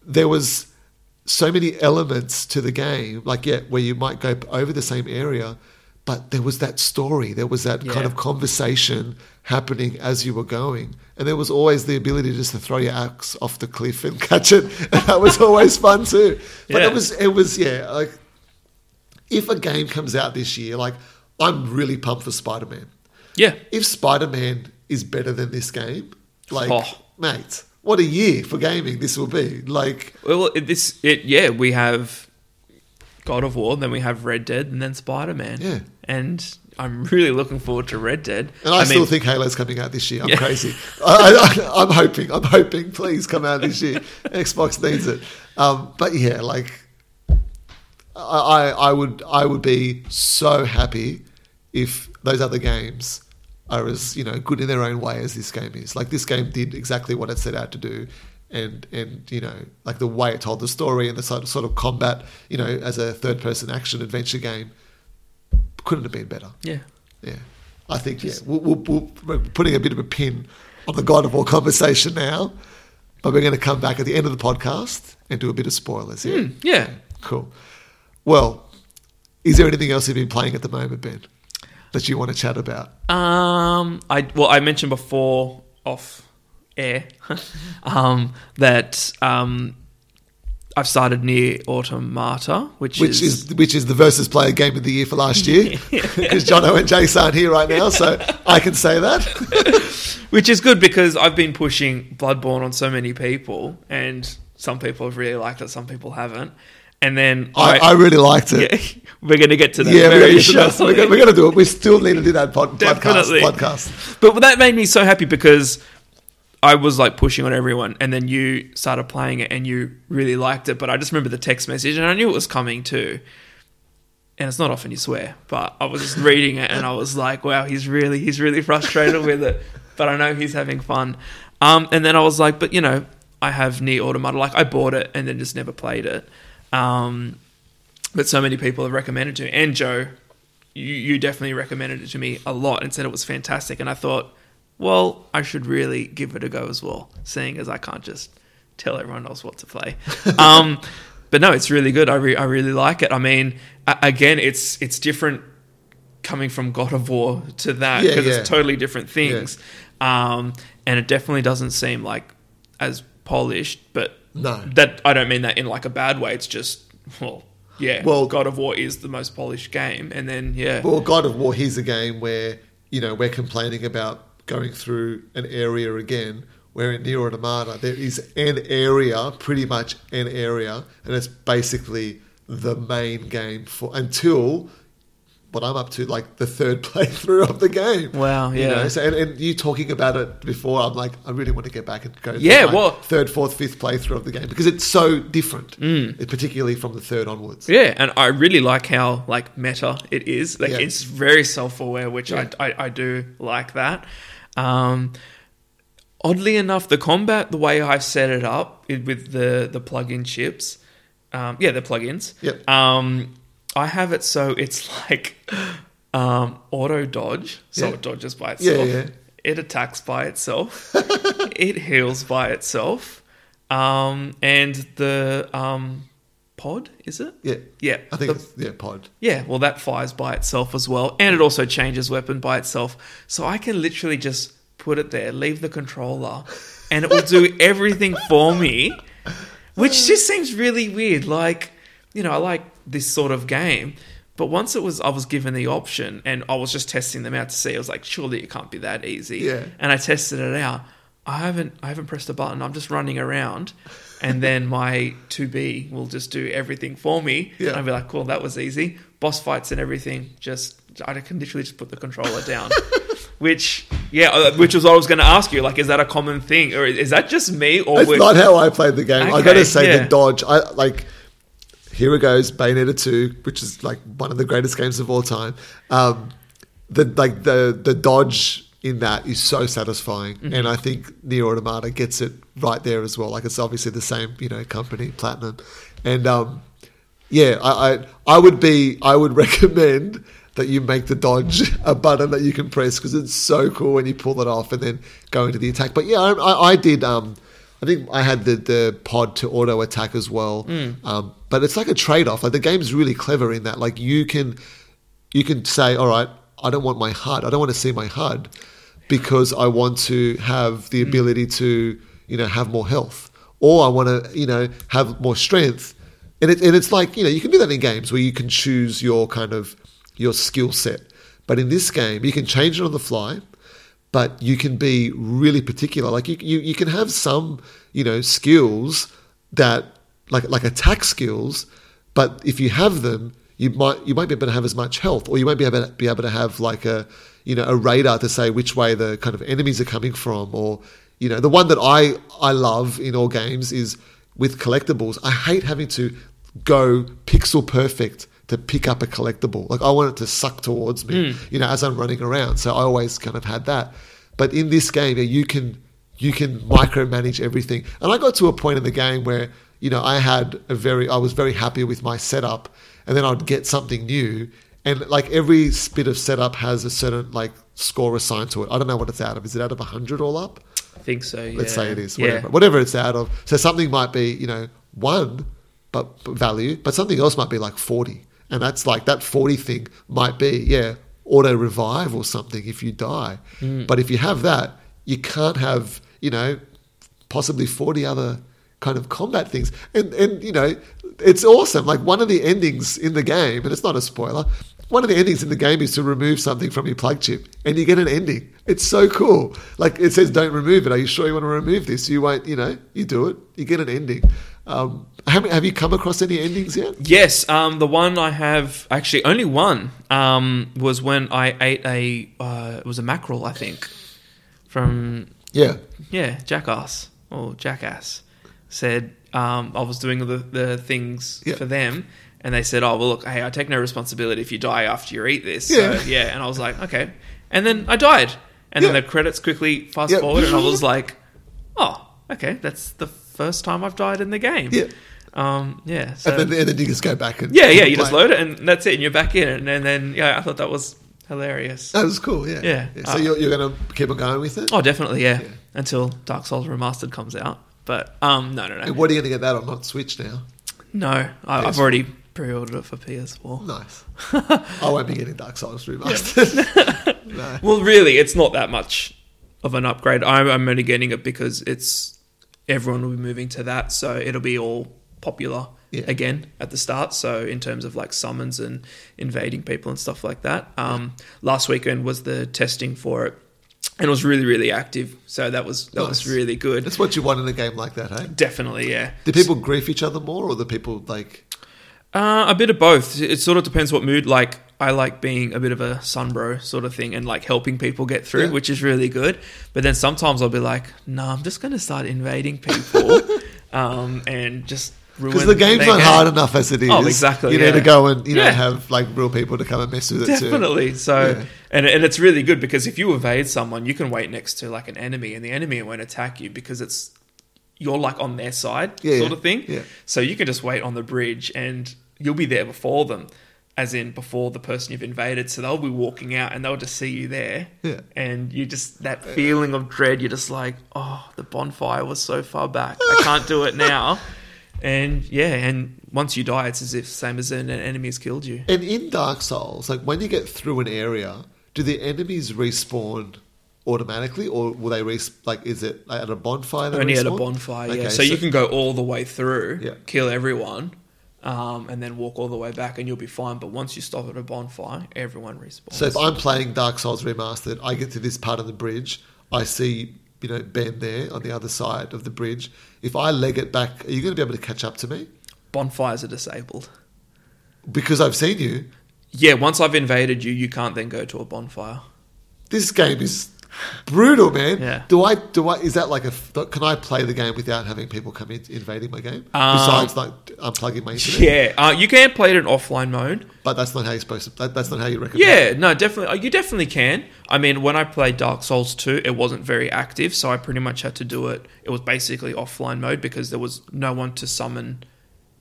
there was so many elements to the game, like yeah, where you might go over the same area, but there was that story, there was that kind of conversation happening as you were going, and there was always the ability just to throw your axe off the cliff and [LAUGHS] catch it. And that was always fun too. But Yeah. it was it was yeah, like if a game comes out this year, like I'm really pumped for Spider Man. yeah, If Spider Man is better than this game, like Oh. mate, what a year for gaming this will be. Like Well, this it yeah, we have God of War, then we have Red Dead, and then Spider Man. Yeah. and I'm really looking forward to Red Dead. And I, still think Halo's coming out this year. I'm crazy. I, I, I'm hoping. I'm hoping. Please come out this year. [LAUGHS] Xbox needs it. Um, but yeah, like I, I I would I would be so happy if those other games are as you know good in their own way as this game is. Like this game did exactly what it set out to do. And, and you know like the way it told the story and the sort of, sort of combat you know as a third person action adventure game couldn't have been better yeah, yeah, I think yeah. We'll, we'll, we'll, we're putting a bit of a pin on the God of War conversation now, but we're going to come back at the end of the podcast and do a bit of spoilers. Yeah, Hmm, yeah. cool. Well, is there anything else you've been playing at the moment, Ben, that you want to chat about? Um, I well, I mentioned before off air, [LAUGHS] um, that um, I've started NieR Automata, which, Which is which is the versus player game of the year for last year [LAUGHS] because Jono and Jace aren't here right now, so [LAUGHS] I can say that. [LAUGHS] which is good because I've been pushing Bloodborne on so many people, and some people have really liked it, some people haven't. And then I, I really liked it. yeah, we're gonna get to that Yeah, we're very gonna, get to that. shortly. we're, we're gonna do it. We still need to do that pod, podcast. Podcast. But that made me so happy because I was like pushing on everyone, and then you started playing it and you really liked it. But I just remember the text message, and I knew it was coming too. And it's not often you swear, but I was just reading it, and I was like, "Wow, he's really, he's really frustrated with it." But I know he's having fun. Um, and then I was like, "But you know, I have NieR Automata. Like, I bought it and then just never played it." Um, but so many people have recommended to and Joe, you, you definitely recommended it to me a lot and said it was fantastic. And I thought, well, I should really give it a go as well, seeing as I can't just tell everyone else what to play. [LAUGHS] um, but no, it's really good. I, re- I really like it. I mean, a- again, it's it's different coming from God of War to that because yeah. it's totally different things. Um, and it definitely doesn't seem like as polished, but No. that I don't mean that in like a bad way. It's just well, yeah. Well- God of War is the most polished game, and then yeah, Well, God of War, is a game where, you know, we're complaining about going through an area again, where in NieR Automata, there is an area, pretty much an area, and it's basically the main game for until what I'm up to, like the third [LAUGHS] playthrough of the game. Wow, You yeah. know, so, and, and you talking about it before, I'm like, I really want to get back and go Yeah, well- third, fourth, fifth playthrough of the game because it's so different, Mm. particularly from the third onwards. Yeah, and I really like how like meta it is. Like Yeah. it's very self aware, which Yeah. I, I I do like that. Um, oddly enough, the combat, the way I've set it up it, with the the plug-in chips, um, yeah, the plugins. Yep. Um, I have it so it's [LAUGHS] like um, auto dodge, so Yeah. it dodges by Yeah, itself. yeah. It attacks by itself. [LAUGHS] it heals by itself. Um, and the um, pod is it? Yeah. Yeah, I think the- it's, yeah, pod. yeah, well, that fires by itself as well, and it also changes weapon by itself. So I can literally just put it there, leave the controller, and it will do [LAUGHS] everything for me, which oh. just seems really weird. Like, you know, I like this sort of game, but once it was, I was given the option, and I was just testing them out to see. I was like, surely it can't be that easy. Yeah. And I tested it out. I haven't, I haven't pressed a button. I'm just running around. And then my 2B will just do everything for me. Yeah. And I'll be like, cool, that was easy. Boss fights and everything, just I can literally just put the controller down. [LAUGHS] which, yeah, uh, which was what I was going to ask you. Like, is that a common thing, or is that just me? Or It's not how I played the game. I got to say yeah. the dodge. I like. Here it goes, Bayonetta two, which is like one of the greatest games of all time. Um, the like the the dodge in that is so satisfying, Mm-hmm. and I think NieR Automata gets it right there as well. Like it's obviously the same, you know, company, Platinum, and um, yeah, I, I I would be I would [LAUGHS] recommend that you make the dodge a button that you can press because it's so cool when you pull it off and then go into the attack. But yeah, I, I, I did. Um, I think I had the, the pod to auto attack as well. Um, but it's like a trade off. Like the game's really clever in that. Like you can you can say, all right, I don't want my HUD. I don't want to see my HUD because I want to have the mm. ability to, you know, have more health. Or I want to, you know, have more strength. And, it, and it's like, you know, you can do that in games where you can choose your kind of, your skill set. But in this game, you can change it on the fly, but you can be really particular. Like you, you, you can have some, you know, skills that, like, like attack skills, but if you have them, you might you might be able to have as much health, or you might be able to be able to have like a you know a radar to say which way the kind of enemies are coming from, or you know the one that I I love in all games is with collectibles. I hate having to go pixel perfect to pick up a collectible. Like I want it to suck towards me, hmm. you know, as I'm running around. So I always kind of had that. But in this game, you can you can micromanage everything. And I got to a point in the game where you know I had a very I was very happy with my setup, and then I'd get something new, and like every bit of setup has a certain like score assigned to it. I don't know what it's out of. Is it out of hundred all up? I think so. Yeah. Let's say it is. Yeah. Whatever, whatever it's out of. So something might be you know one, but but value, but something else might be like forty, and that's like that forty thing might be yeah auto revive or something if you die. Mm. But if you have that, you can't have you know possibly 40 other kind of combat things. And, and, you know, it's awesome. Like one of the endings in the game, and it's not a spoiler, one of the endings in the game is to remove something from your plug chip and you get an ending. It's so cool. Like it says, don't remove it. Are you sure you want to remove this? You won't, you know, you do it, you get an ending. Um, have, have you come across any endings yet? Yes, um, the one I have actually only one um, was when I ate a uh, it was a mackerel I think from Yeah. yeah Jackass or Jackass said um, I was doing the the things Yeah. for them and they said oh well look hey I take no responsibility if you die after you eat this Yeah. so yeah and I was like okay and then I died and then the credits quickly fast Yeah. forward and I was like oh okay that's the first time I've died in the game Yeah. um, yeah so And then, and then you just go back and yeah, yeah. You just load it and that's it, and you're back in, and, and then yeah, I thought that was hilarious. That was cool. Yeah. Yeah. So Uh, you're, you're going to keep on going with it. Oh, definitely, yeah. Yeah. Until Dark Souls Remastered comes out, but um, no, no, no, And what are you going to get that on? Not Switch now. no. I, I've already pre-ordered it for PS4. Nice. [LAUGHS] I won't be getting Dark Souls remastered. [LAUGHS] [LAUGHS] no. Well, really, it's not that much of an upgrade. I'm, I'm only getting it because it's everyone will be moving to that, so it'll be all popular Yeah. again at the start. So in terms of like summons and invading people and stuff like that. Um, last weekend was the testing for it, and it was really really active. So that was that was really good. That's what you want in a game like that, hey? Definitely, yeah. Do people grief each other more, or the people like? Uh, a bit of both. It sort of depends what mood. Like I like being a bit of a sunbro sort of thing and like helping people get through, Yeah. which is really good. But then sometimes I'll be like, no, I'm just going to start invading people [LAUGHS] um, and just Because the game's not game. hard enough as it is. Oh, exactly, You need to go and you know Yeah. have like real people to come and mess with it too. Definitely. So, Yeah. And and it's really good because if you evade someone, you can wait next to like an enemy, and the enemy won't attack you because it's you're like on their side, Yeah, sort of thing. Yeah. So you can just wait on the bridge, and you'll be there before them, as in before the person you've invaded. So they'll be walking out, and they'll just see you there. Yeah. And you just that feeling of dread. You're just like, oh, the bonfire was so far back. I can't do it now. [LAUGHS] And yeah, and once you die, it's as if same as an enemy has killed you. And in Dark Souls, like when you get through an area, do the enemies respawn automatically, or will they res- like? Is it like at a bonfire? Only at a respawn? bonfire, yeah. Okay, So, you can go all the way through, Yeah. kill everyone, um, and then walk all the way back, and you'll be fine. But once you stop at a bonfire, everyone respawns. So if I'm playing Dark Souls Remastered, I get to this part of the bridge, I see you know Ben there on the other side of the bridge. If I leg it back, are you going to be able to catch up to me? bonfires are disabled. Because I've seen you. Yeah, once I've invaded you, you can't then go to a bonfire. This game is brutal, man. Yeah. Do I? Do I? Is that like a? Can I play the game without having people come in invading my game? Um, Besides, like unplugging my internet. Yeah, uh, you can play it in offline mode. But that's not how you're supposed to. That, that's not how you recommend. Yeah, no, definitely. uh, You definitely can. I mean, when I played Dark Souls 2, it wasn't very active, so I pretty much had to do it. It was basically offline mode because there was no one to summon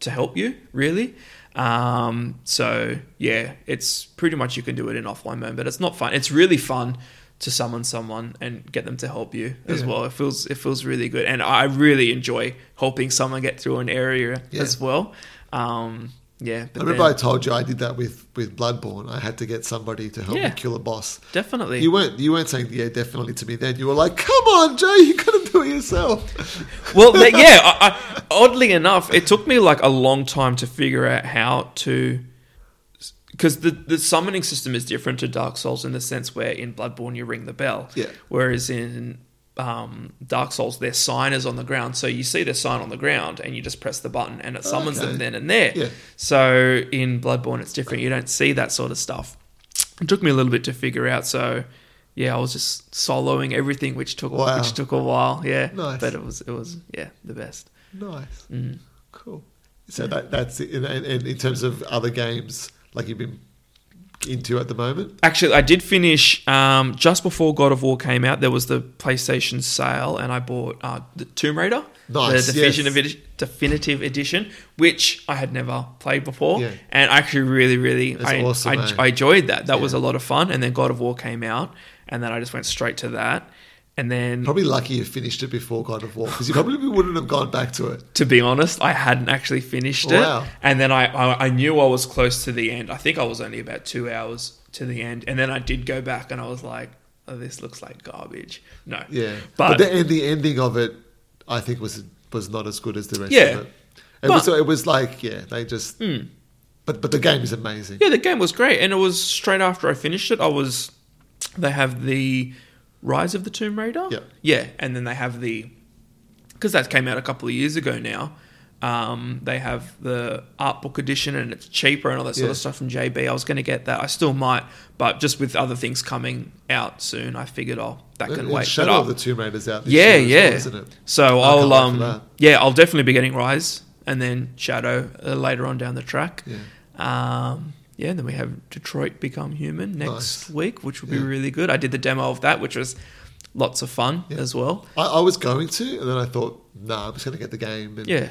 to help you, really. Um, so, yeah, it's pretty much you can do it in offline mode, but it's not fun. It's really fun to summon someone and get them to help you as Yeah. well. It feels it feels really good, and I really enjoy helping someone get through an area Yeah. as well. Um, yeah, I remember then- I told you I did that with with Bloodborne. I had to get somebody to help Yeah. me kill a boss. definitely. You weren't you weren't saying yeah definitely to me then. You were like, come on, Jay, you gotta do it yourself. [LAUGHS] Well, yeah. [LAUGHS] I, I, oddly enough, it took me like a long time to figure out how to, because the the summoning system is different to Dark Souls in the sense where in Bloodborne you ring the bell, Yeah. whereas in um, Dark Souls their sign is on the ground, so you see their sign on the ground and you just press the button and it summons Okay. them then and there. Yeah. So in Bloodborne it's different. You don't see that sort of stuff. It took me a little bit to figure out. So. Yeah, I was just soloing everything, which took Wow. which took a while. Yeah, Nice. but it was it was yeah the best. Nice, Mm. cool. So that that's it. And, and in terms of other games, like you've been into at the moment. Actually, I did finish um, just before God of War came out. There was the PlayStation sale, and I bought uh, the Tomb Raider, Nice, the definitive, yes. definitive edition, which I had never played before, Yeah. and I actually really, really, I, awesome, I? I enjoyed that. That was a lot of fun. And then God of War came out, and then I just went straight to that. And then, Probably lucky you finished it before God of War because you probably [LAUGHS] wouldn't have gone back to it. to be honest, I hadn't actually finished it. Wow. And then I, I, I knew I was close to the end. I think I was only about two hours to the end. And then I did go back and I was like, oh, this looks like garbage. No. Yeah, but, But, the, and the ending of it, I think was was not as good as the rest Yeah. of it. It was it was like yeah, they just. Hmm. But but the game is amazing. yeah, the game was great. And it was straight after I finished it. I was, they have the Rise of the Tomb Raider. Yeah. Yeah. And then they have the, because that came out a couple of years ago now. Um, they have the art book edition and it's cheaper and all that sort Yeah. of stuff from JB. I was going to get that. I still might, but just with other things coming out soon, I figured, oh, that can And wait. But Shadow I'll- of the Tomb Raider's out. This yeah, yeah. well, isn't it? So I can't I'll um yeah, I'll definitely be getting Rise and then Shadow uh, later on down the track. Yeah. Um yeah, and then we have Detroit Become Human next Nice. week, which will be Yeah. really good. I did the demo of that, which was lots of fun Yeah. as well. I, I was going to, and then I thought, nah, I'm just going to get the game and Yeah.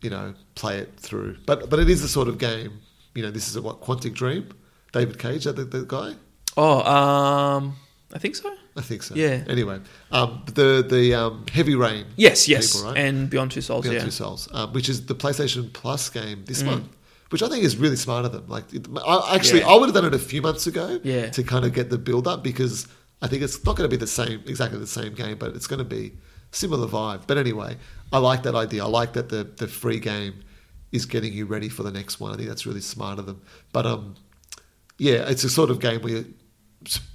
you know play it through. But but it is the sort of game. You know, this is a what Quantic Dream. David Cage, that the, the guy. Oh, um I think so. I think so. Yeah. Anyway, um, the the um, Heavy Rain. Yes, yes. people, right? And Beyond Two Souls, Beyond yeah. Two Souls, um, which is the PlayStation Plus game this Mm. month, which I think is really smart of them. Like, it, I, actually, Yeah. I would have done it a few months ago Yeah. to kind of get the build up because I think it's not going to be the same, exactly the same game, but it's going to be similar vibe. But anyway, I like that idea. I like that the the free game is getting you ready for the next one. I think that's really smart of them. But um, yeah, it's a sort of game where you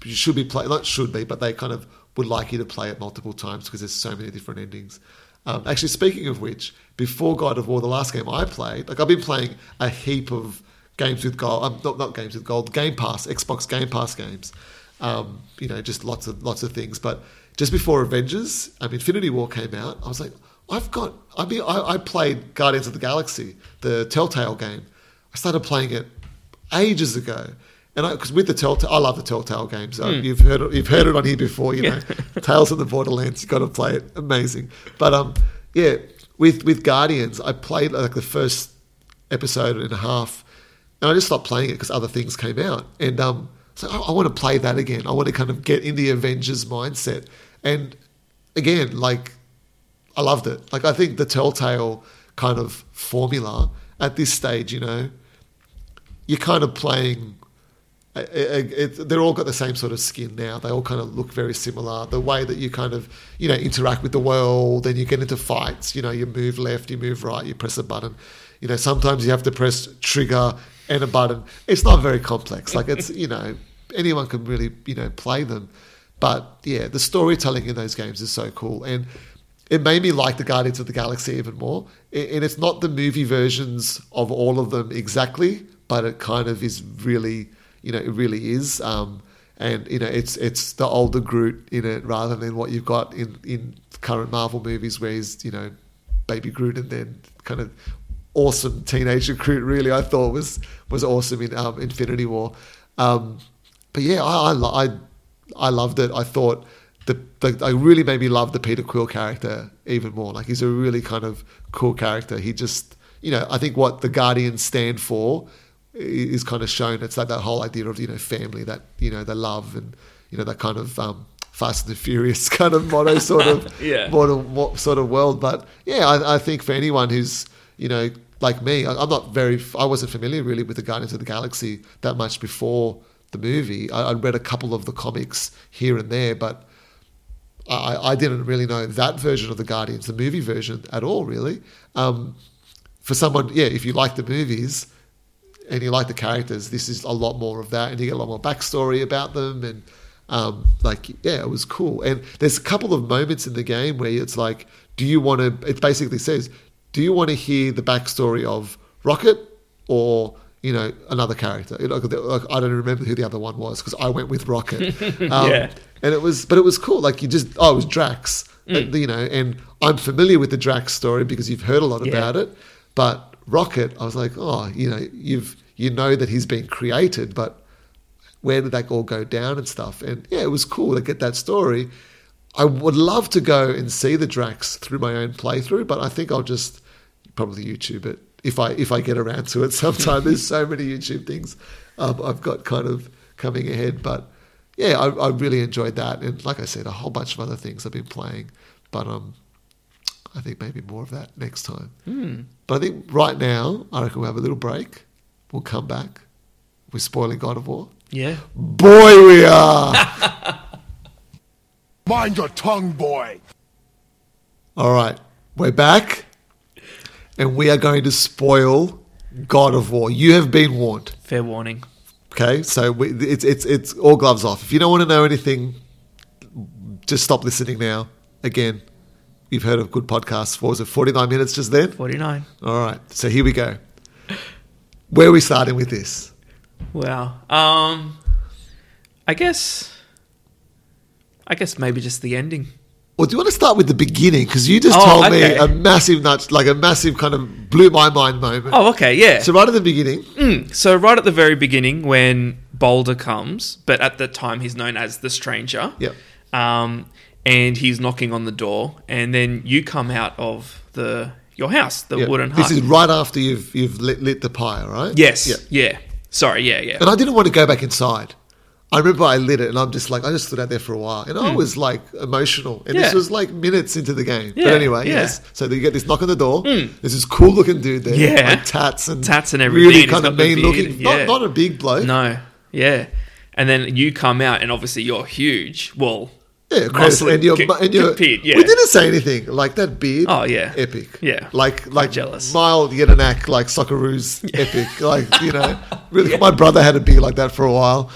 you should be play not should be, but they kind of would like you to play it multiple times because there's so many different endings. Um, actually, speaking of which, before God of War, the last game I played, like I've been playing a heap of games with gold, um, not not games with gold, Game Pass, Xbox Game Pass games. Um, you know, just lots of lots of things. But just before Avengers, um, Infinity War came out, I was like, I've got. I mean, I, I played Guardians of the Galaxy, the Telltale game. I started playing it ages ago. And because with the Telltale, I love the Telltale games. Uh, You've heard it, you've heard it on here before. You [LAUGHS] know, Tales of the Borderlands. You've got to play it. Amazing. But um, yeah, with with Guardians, I played like the first episode and a half, and I just stopped playing it because other things came out. And um, so I, I want to play that again. I want to kind of get in the Avengers mindset. And again, like I loved it. Like I think the Telltale kind of formula at this stage, you know, you're kind of playing. It, it, they're all got the same sort of skin now. They all kind of look very similar. The way that you kind of you know interact with the world, and you get into fights. You know, you move left, you move right, you press a button. You know, sometimes you have to press trigger and a button. It's not very complex. [LAUGHS] Like it's you know anyone can really you know play them. But yeah, the storytelling in those games is so cool, and it made me like the Guardians of the Galaxy even more. And it's not the movie versions of all of them exactly, but it kind of is really, you know, it really is. Um, and you know, it's it's the older Groot in it rather than what you've got in in current Marvel movies, where he's you know, baby Groot and then kind of awesome teenager Groot. Really, I thought was was awesome in um, Infinity War. Um, but yeah, I, I I I loved it. I thought the, the I really made me love the Peter Quill character even more. Like he's a really kind of cool character. He just you know I think what the Guardians stand for is kind of shown. It's like that whole idea of you know family that you know the love and you know that kind of um, Fast and the Furious [LAUGHS] kind of motto sort of [LAUGHS] Yeah. modern sort of world. But yeah, I, I think for anyone who's you know like me, I, I'm not very. I wasn't familiar really with the Guardians of the Galaxy that much before the movie. I, read a couple of the comics here and there, but I, I didn't really know that version of the Guardians, the movie version, at all. Really, um, for someone, yeah, if you like the movies and you like the characters, this is a lot more of that, and you get a lot more backstory about them, and um, like, yeah, it was cool. And there's a couple of moments in the game where it's like, do you want to? It basically says, do you want to hear the backstory of Rocket or you know another character? You know, like, I don't remember who the other one was because I went with Rocket. [LAUGHS] Um, Yeah. and it was, but it was cool. Like you just, oh, it was Drax, Mm. Uh, you know, and I'm familiar with the Drax story because you've heard a lot Yeah. about it. But Rocket, I was like, oh, you know, you've you know that he's been created, but where did that all go down and stuff? And yeah, it was cool to get that story. I would love to go and see the Drax through my own playthrough, but I think I'll just probably YouTube it if I if I get around to it [LAUGHS] sometime. There's so many YouTube things um, I've got kind of coming ahead, but yeah, I, I really enjoyed that, and like I said, a whole bunch of other things I've been playing, but um, I think maybe more of that next time. Hmm. But I think right now, I reckon we'll have a little break. We'll come back. We're spoiling God of War. Yeah. Boy, we are. [LAUGHS] Mind your tongue, boy. All right, we're back, and we are going to spoil God of War. You have been warned. Fair warning. Okay, so we, it's it's it's all gloves off. If you don't want to know anything, just stop listening now. Again, you've heard of good podcasts. What was it, 49 minutes just then? 49. All right, so here we go. Where are we starting with this? Wow. Um, I guess. I guess maybe just the ending. Well, do you want to start with the beginning? Because you just Oh, told okay. me a massive nut, like a massive kind of blew my mind moment. Oh, okay, yeah. So right at the beginning, Mm, so right at the very beginning, when Baldur comes, but at the time he's known as the Stranger. Yep. Um, and he's knocking on the door, and then you come out of the your house, the yeah, wooden hut. this is right after you've you've lit, lit the pyre, right? yes. Yeah. Yeah. Sorry. Yeah. Yeah. And I didn't want to go back inside. I remember I lit it, and I'm just like, I just stood out there for a while, and I was like emotional. And this Hmm. Was like minutes into the game. Yeah, but anyway, yeah. Hmm. yes. So you get this knock on the door. There's this cool looking dude there, Yeah. like tats and Tats and everything, really and kind of mean looking. Not, not a big bloke. No. Yeah. And then you come out, and obviously you're huge. Well. Yeah, muscly and your co- and your compared, yeah. We didn't say anything like that beard. Oh, yeah. epic. Yeah. like like jealous. mild yet an act like Socceroos [LAUGHS] epic. Like you know, [LAUGHS] really. My brother had a beard like that for a while.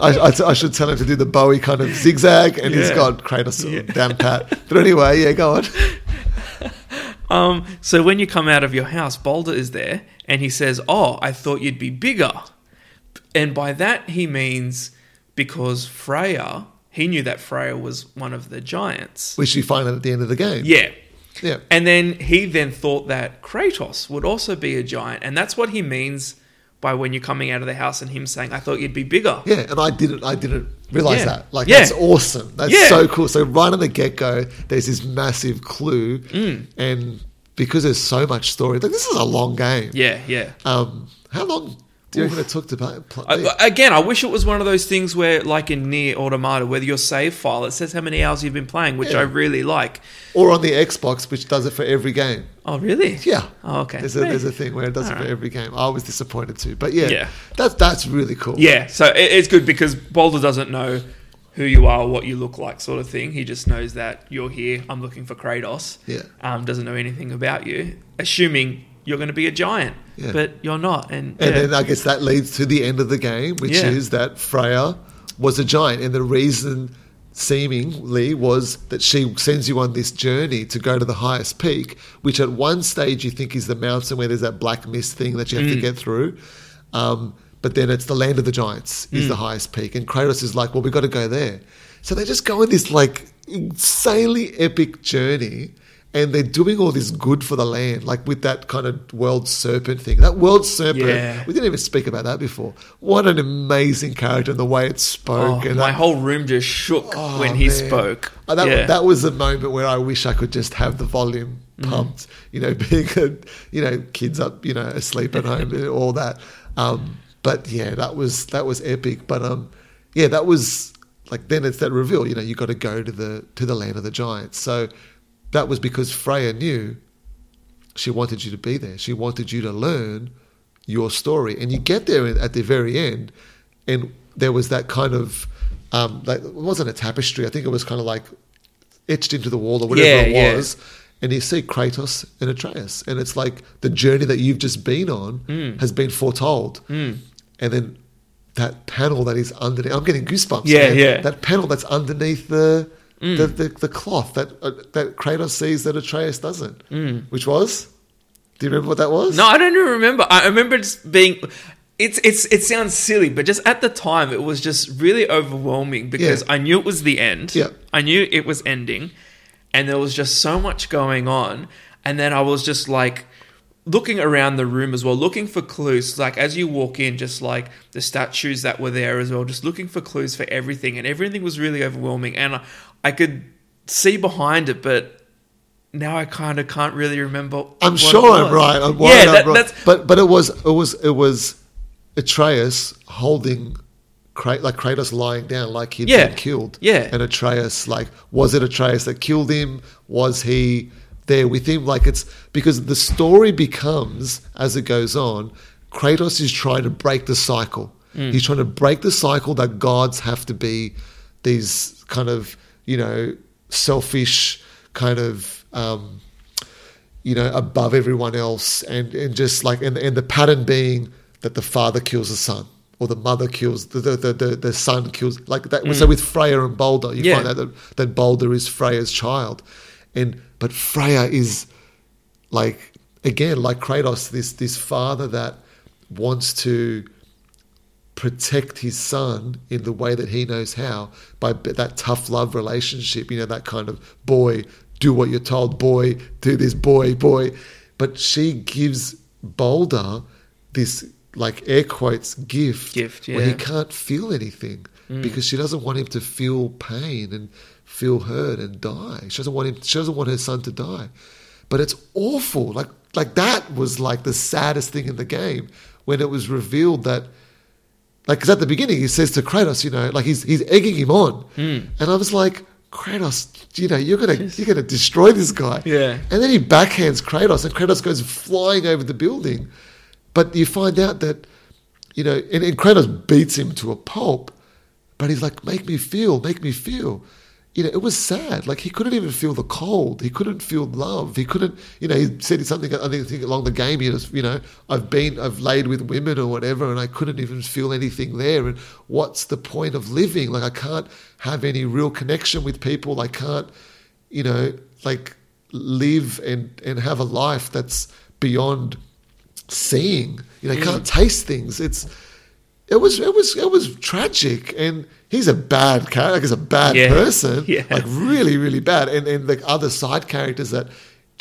I, I, I should tell him to do the Bowie kind of zigzag, and he's got Kratos down pat. But anyway, yeah, go on. [LAUGHS] Um. So when you come out of your house, Baldur is there, and he says, "Oh, I thought you'd be bigger," and by that he means because Freya, he knew that Freya was one of the giants. Which you find out at the end of the game. Yeah. yeah. And then he then thought that Kratos would also be a giant, and that's what he means by when you're coming out of the house and him saying, "I thought you'd be bigger." Yeah, and I didn't. I didn't realize Yeah. that. Like Yeah. that's awesome. That's Yeah. so cool. So right on the get go, there's this massive clue, Mm. and because there's so much story, like this is a long game. Yeah, yeah. Um, how long do you reckon it took to play? I, again, I wish it was one of those things where, like in NieR Automata, where your save file it says how many hours you've been playing, which Yeah. I really like. or on the Xbox, which does it for every game. Oh, really? Yeah. Oh, okay. There's a, there's a thing where it does it for Alright. every game. I was disappointed too, but yeah, Yeah. that's that's really cool. Yeah, so it, it's good because Baldur doesn't know who you are, what you look like, sort of thing. He just knows that you're here. I'm looking for Kratos. Yeah. Um, doesn't know anything about you, assuming you're going to be a giant, Yeah. but you're not. And, And yeah. then I guess that leads to the end of the game, which Yeah. is that Freya was a giant, and the reason seemingly was that she sends you on this journey to go to the highest peak, which at one stage you think is the mountain where there's that black mist thing that you have to get through. Um, but then it's the land of the giants is the highest peak, and Kratos is like, "Well, we've got to go there." So they just go on this like insanely epic journey, and they're doing all this good for the land, like with that kind of world serpent thing. That world serpent, Yeah. we didn't even speak about that before. What an amazing character and the way it Oh, spoke, and my that, whole room just shook Oh, when he man. spoke. Uh, That, yeah. that was the moment where I wish I could just have the volume Mm-hmm. pumped, you know, [LAUGHS] being, a, you know, kids up, you know, asleep at home and all that. Um, but yeah, that was that was epic. But um, yeah, that was like then it's that reveal. You know, you got to go to the to the land of the giants. So that was because Freya knew she wanted you to be there. She wanted you to learn your story, and you get there at the very end, and there was that kind of um, like it wasn't a tapestry. I think it was kind of like etched into the wall or whatever Yeah, it yeah. was. And you see Kratos and Atreus, and it's like the journey that you've just been on Mm. has been foretold. And then that panel that is underneath, I'm getting goosebumps. Yeah, man. yeah. That panel that's underneath the the, the, the cloth that uh, that Kratos sees that Atreus doesn't, which was. Do you remember what that was? No, I don't even remember. I remember just being. It's it's it sounds silly, but just at the time, it was just really overwhelming because Yeah. I knew it was the end. Yeah. I knew it was ending, and there was just so much going on. And then I was just like looking around the room as well, looking for clues. Like as you walk in, just like the statues that were there as well, just looking for clues for everything, and everything was really overwhelming. And I, I could see behind it, but. Now I kind of can't really remember. I'm what sure I'm right. I'm yeah, worried I'm right. But but it was it was it was Atreus holding like Kratos lying down like he'd Yeah. been killed. Yeah. And Atreus like was it Atreus that killed him? Was he there with him? Like it's because the story becomes as it goes on, Kratos is trying to break the cycle. Mm. He's trying to break the cycle that gods have to be these kind of, you know, selfish kind of um, you know, above everyone else, and, and just like and, and the pattern being that the father kills the son, or the mother kills the the, the, the, son kills like that. So with Freya and Baldur, you Mm. Yeah. find out that, that Baldur is Freya's child, and but Freya is like again like Kratos, this this father that wants to protect his son in the way that he knows how by that tough love relationship. You know that kind of boy, do what you're told, boy, do this, boy, boy. But she gives Baldur this like air quotes gift, Gift, where he can't feel anything mm. because she doesn't want him to feel pain and feel hurt and die. She doesn't want him. She doesn't want her son to die. But it's awful. Like like that was like the saddest thing in the game when it was revealed that. Like, because at the beginning he says to Kratos, you know, like he's he's egging him on, Hmm. and I was like, Kratos, you know, you're gonna you're gonna destroy this guy. Yeah. And then he backhands Kratos, and Kratos goes flying over the building. But you find out that, you know, and, and Kratos beats him to a pulp, but he's like, make me feel, make me feel. You know, it was sad. Like he couldn't even feel the cold. He couldn't feel love. He couldn't, you know, he said something, I think, along the game, he was, you know, I've been, I've laid with women or whatever, and I couldn't even feel anything there. And what's the point of living? Like I can't have any real connection with people. I can't, you know, like live and, and have a life that's beyond seeing. You know, you can't mm. taste things. It's it was it was it was tragic, and he's a bad character. Like he's a bad Yeah. person, [LAUGHS] Yeah. like really really bad. And and the other side characters that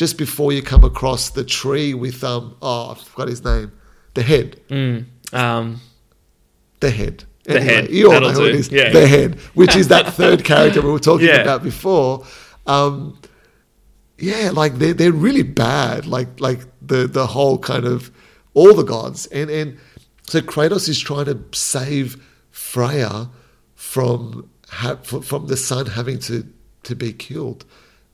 just before you come across the tree with um oh I forgot his name, the head, Mm. Um, the head. The head. You all That'll know who it do. is. Yeah. The head, which is that third [LAUGHS] character we were talking Yeah. about before. Um, yeah, like they're they're really bad. Like like the the whole kind of all the gods and and so Kratos is trying to save Freya from ha- from the son having to to be killed,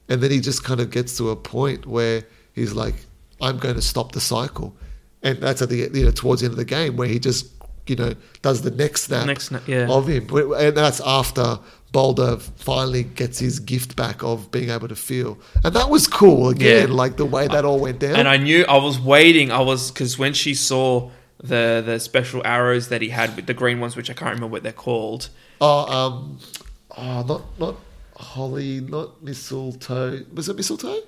and then he just kind of gets to a point where he's like, "I'm going to stop the cycle," and that's at the you know towards the end of the game where he just you know does the next snap Next snap, yeah. of him, and that's after Baldur finally gets his gift back of being able to feel, and that was cool again, Yeah. like the way that all went down. and I knew I was waiting. I was because when she saw the the special arrows that he had with the green ones, which I can't remember what they're called. Oh, um, oh, not not holly, not mistletoe. Was it mistletoe?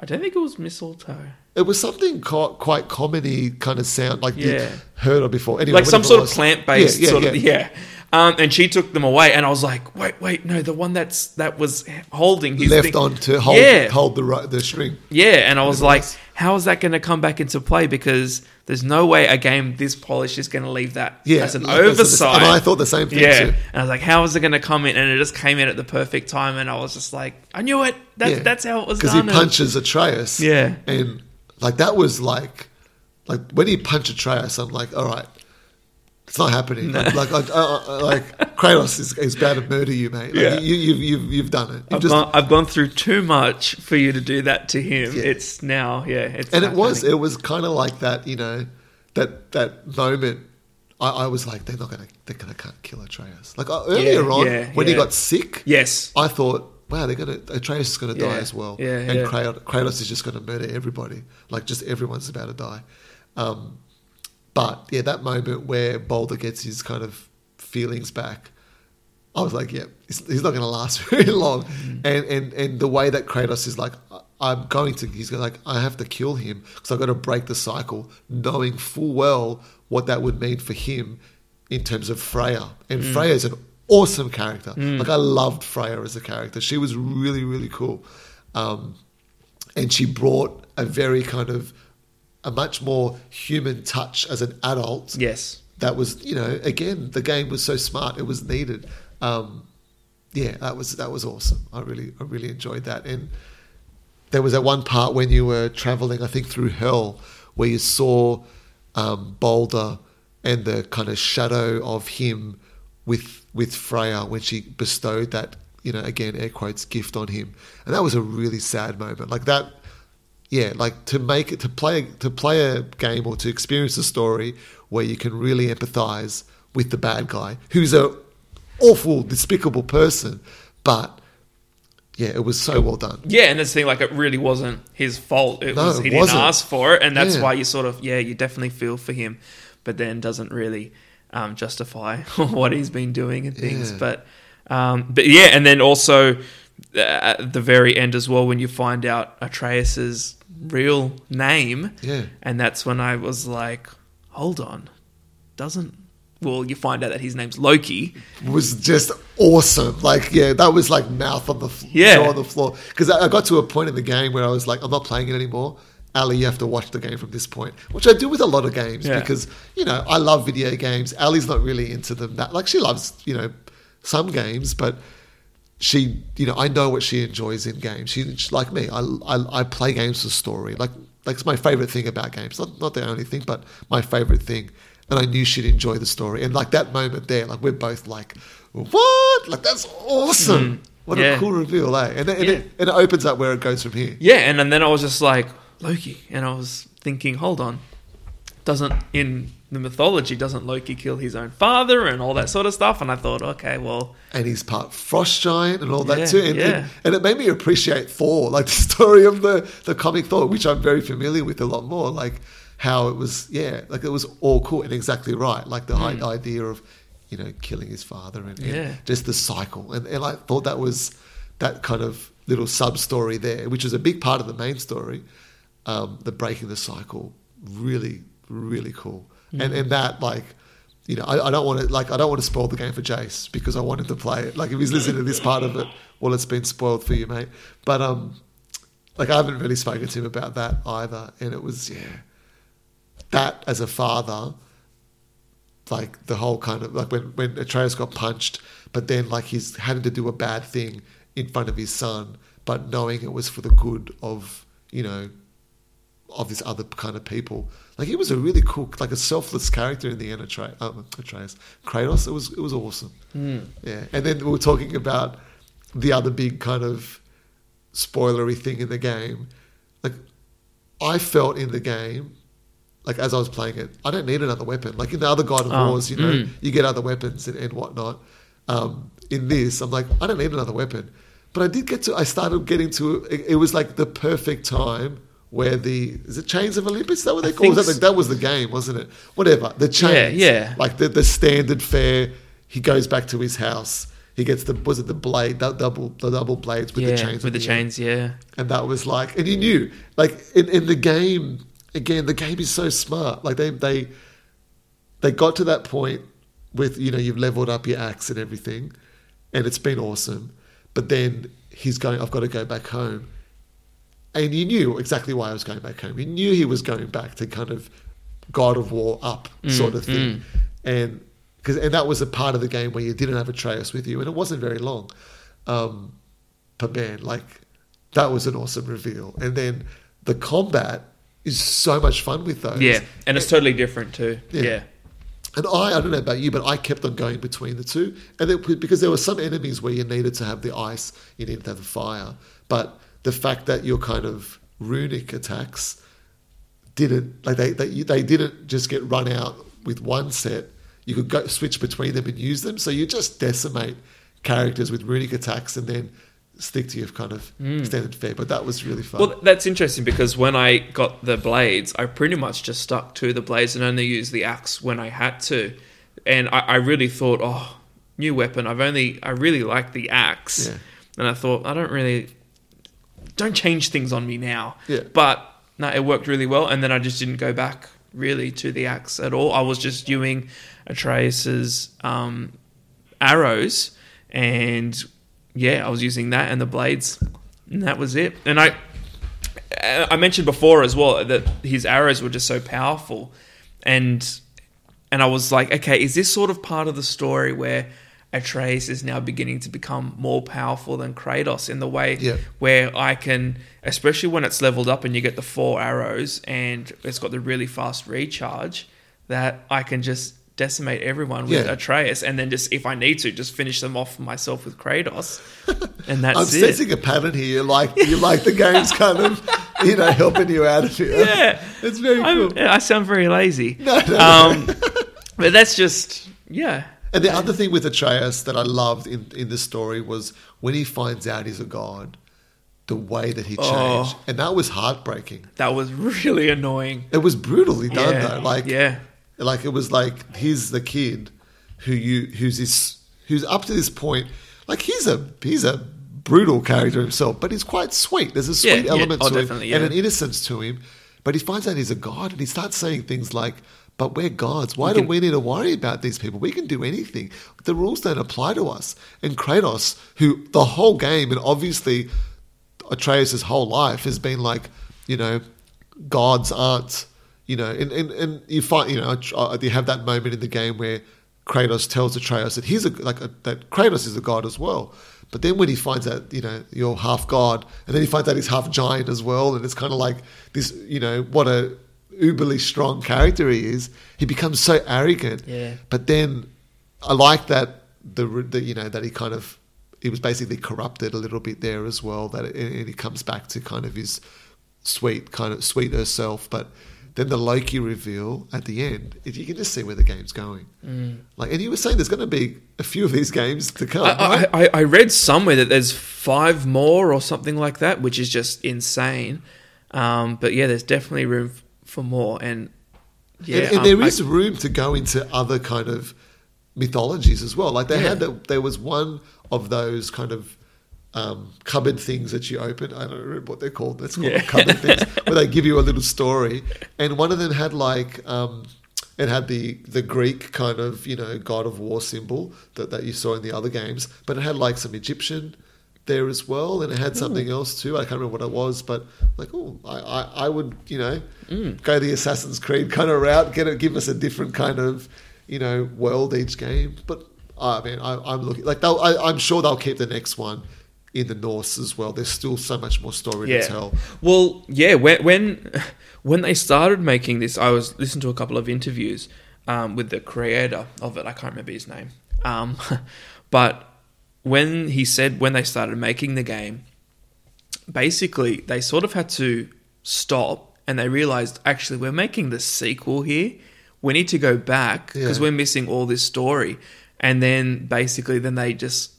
I don't think it was mistletoe. It was something co- quite comedy kind of sound, like you Yeah. heard of before. Anyway, like some sort of plant based Yeah, yeah, sort yeah. of yeah. Um, and she took them away, and I was like, "Wait, wait, no, the one that's that was holding his Left thing- on to hold yeah, hold the ro- the string. yeah." And I was like. "How is that going to come back into play?" Because there's no way a game this polished is going to leave that Yeah, as an like, oversight. And I thought the same thing yeah, too. and I was like, "How is it going to come in?" And it just came in at the perfect time, and I was just like, "I knew it. That's Yeah. that's how it was because he punches Atreus. Yeah. and like that was like, like when he punched Atreus, I'm like, all right, it's not happening. Like, like, I, I, I- like Kratos is, is about to murder you, mate. Like, Yeah. you, you, you've, you've, done it. You've I've, just, gone, I've gone through too much for you to do that to him. Yeah. It's now, yeah, it's and it was, it was kind of like that, you know, that that moment. I, I was like, they're not gonna, they're gonna can't kill Atreus. Like uh, earlier Yeah, on, yeah, when he got sick, yes, I thought, wow, they're gonna Atreus is gonna die as well, yeah, and. Kratos, Kratos is just gonna murder everybody. Like just everyone's about to die. Um, but yeah, that moment where Baldur gets his kind of feelings back, I was like, yeah, he's, not gonna last [LAUGHS] very long. Mm-hmm. And and and the way that Kratos is like, "I- I'm going to, he's like, I have to kill him because I've got to break the cycle, knowing full well what that would mean for him in terms of Freya. And Mm. Freya is an awesome character. Like I loved Freya as a character. She was really really cool, um, and she brought a very kind of a much more human touch as an adult. yes, That was you know again the game was so smart. It was needed. Um, yeah, that was that was awesome. I really I really enjoyed that. And there was that one part when you were traveling, I think through hell, where you saw um, Baldur and the kind of shadow of him with with Freya when she bestowed that you know again air quotes gift on him, and that was a really sad moment. Like that, yeah, like to make it to play to play a game or to experience a story where you can really empathize with the bad guy who's a awful, despicable person, but yeah, it was so well done. yeah, and the thing. Like, it really wasn't his fault. It No, was it he didn't wasn't. ask for it, and that's Yeah. why you sort of, yeah, you definitely feel for him, but then doesn't really um, justify [LAUGHS] what he's been doing and things. Yeah. But, um, but yeah, and then also Uh, at the very end as well when you find out Atreus's real name. Yeah. And that's when I was like, hold on. Doesn't well, you find out that his name's Loki. was just awesome. Like, yeah, that was like mouth on the f- Yeah. on the floor. Because I, I got to a point in the game where I was like, I'm not playing it anymore. Ali, you have to watch the game from this point, which I do with a lot of games Yeah. because you know I love video games. Ali's not really into them that like she loves you know some games, but she you know I know what she enjoys in games. She, she like me. I, I I play games for story. Like like it's my favorite thing about games. Not not the only thing, but my favorite thing. And I knew she'd enjoy the story. And like that moment there, like we're both like, what? Like that's awesome. What Mm. Yeah. a cool reveal, eh? And, and, Yeah. it, and it opens up where it goes from here. Yeah, and, and then I was just like, Loki. And I was thinking, hold on. Doesn't, in the mythology, doesn't Loki kill his own father and all that sort of stuff? And I thought, okay, well, and he's part frost giant and all Yeah, that too. And, yeah. and, and it made me appreciate Thor, like [LAUGHS] the story of the, the comic Thor, which I'm very familiar with a lot more. Like how it was, yeah, like it was all cool and exactly right. Like the i- idea of, you know, killing his father and, and Hmm. Just the cycle. And, and I thought that was that kind of little sub story there, which is a big part of the main story. Um, the breaking the cycle, really, really cool. And and that like you know, I, I don't want to like I don't want to spoil the game for Jace because I want him to play it. Like if he's listening to this part of it, well, it's been spoiled for you, mate. But um, like I haven't really spoken to him about that either, and it was yeah, that as a father, like the whole kind of like when when Atreus got punched, but then like he's having to do a bad thing in front of his son, but knowing it was for the good of you know of this other kind of people. Like he was a really cool, like a selfless character in the end. Atre- um, Atreus, Kratos. It was it was awesome. Yeah, and then we were talking about the other big kind of spoilery thing in the game. Like I felt in the game, like as I was playing it, I don't need another weapon. Like in the other God of Oh, Wars, you know, mm. you get other weapons and, and whatnot. Um, in this, I'm like, I don't need another weapon. But I did get to. I started getting to. It, it was like the perfect time where the is it Chains of Olympus? Is that what they I call? Was think that, the, was the game, wasn't it? Whatever the chains. yeah. Like the the standard fare. He goes back to his house. He gets the was it the blade, the double the double blades with yeah, the chains with the end. chains, yeah. and that was like, and you knew, like in, in the game, again, the game is so smart. Like they they they got to that point with you know you've leveled up your axe and everything, and it's been awesome. But then he's going, I've got to go back home, and you knew exactly why I was going back home. You knew he was going back to kind of God of War up sort of thing, and because and that was a part of the game where you didn't have Atreus with you, and it wasn't very long. Um, but man, like that was an awesome reveal. And then the combat is so much fun with those. Yeah, and it's totally different too. Yeah. Yeah. And I, I don't know about you, but I kept on going between the two, and it, because there were some enemies where you needed to have the ice, you needed to have the fire, but the fact that your kind of runic attacks didn't like they they, they didn't just get run out with one set. You could go switch between them and use them, so you just decimate characters with runic attacks, and then stick to your kind of mm. standard fare. But that was really fun. Well, that's interesting because when I got the blades, I pretty much just stuck to the blades and only used the axe when I had to. And I, I really thought, oh, new weapon. I've only, I really like the axe. Yeah. And I thought, I don't really, don't change things on me now. Yeah. But no, it worked really well. And then I just didn't go back really to the axe at all. I was just doing Atreus's um, arrows and yeah, I was using that and the blades, and that was it. And I, I mentioned before as well that his arrows were just so powerful, and and I was like, okay, is this sort of part of the story where Atreus is now beginning to become more powerful than Kratos in the way Yeah. where I can, especially when it's leveled up and you get the four arrows and it's got the really fast recharge, that I can just decimate everyone with Yeah. Atreus and then just if I need to just finish them off myself with Kratos [LAUGHS] and that's I'm it. sensing a pattern here. You like you like the game's kind of you know helping you out of it. [LAUGHS] Yeah, it's very I'm- cool. I sound very lazy. No, no, um, [LAUGHS] but that's just yeah. And the other thing with Atreus that I loved in in the story was when he finds out he's a god, the way that he oh. changed, Oh. and that was heartbreaking. That was really annoying. It was brutally done yeah, though. Like yeah, like it was like he's the kid who you who's this who's up to this point like he's a he's a brutal character himself, but he's quite sweet. There's a sweet Yeah, yeah. element Oh, to him and an innocence to him. But he finds out he's a god, and he starts saying things like, "But we're gods. Why do can- we need to worry about these people? We can do anything. The rules don't apply to us." And Kratos, who the whole game, and obviously Atreus' whole life has been like, you know, gods aren't, you know, and, and, and you find, you know, uh, you have that moment in the game where Kratos tells Atreus that he's a, like, a, that Kratos is a god as well. But then when he finds out, you know, you're half god, and then he finds out he's half giant as well, and it's kind of like this, you know, what a uberly strong character he is. He becomes so arrogant. Yeah. But then I like that the, the you know that he kind of he was basically corrupted a little bit there as well. That it, and he comes back to kind of his sweet kind of sweeter self, but. Then the Loki reveal at the end, if you can just see where the game's going. Like, and you were saying there's going to be a few of these games to come. I, right? I, I- read somewhere that there's five more or something like that, which is just insane. Um, but yeah, there's definitely room for more. And yeah, and, and um, there I- room to go into other kind of mythologies as well. Like they Yeah. had that. There was one of those kind of um, cupboard things that you open. I don't remember what they're called. Let's call Yeah. cupboard things [LAUGHS] where they give you a little story. And one of them had like. Um, it had the, the Greek kind of you know god of war symbol that, that you saw in the other games, but it had like some Egyptian there as well, and it had something else too. I can't remember what it was, but like oh, I, I, I would you know go the Assassin's Creed kind of route, get it, give us a different kind of you know world each game. But I mean, I, I'm looking like they'll, I, I'm sure they'll keep the next one in the Norse as well. There's still so much more story to tell. Well, yeah, when when [LAUGHS] when they started making this, I was listening to a couple of interviews um, with the creator of it. I can't remember his name, um, [LAUGHS] but when he said when they started making the game, basically they sort of had to stop and they realized actually we're making the sequel here. We need to go back because Yeah. we're missing all this story. And then basically, then they just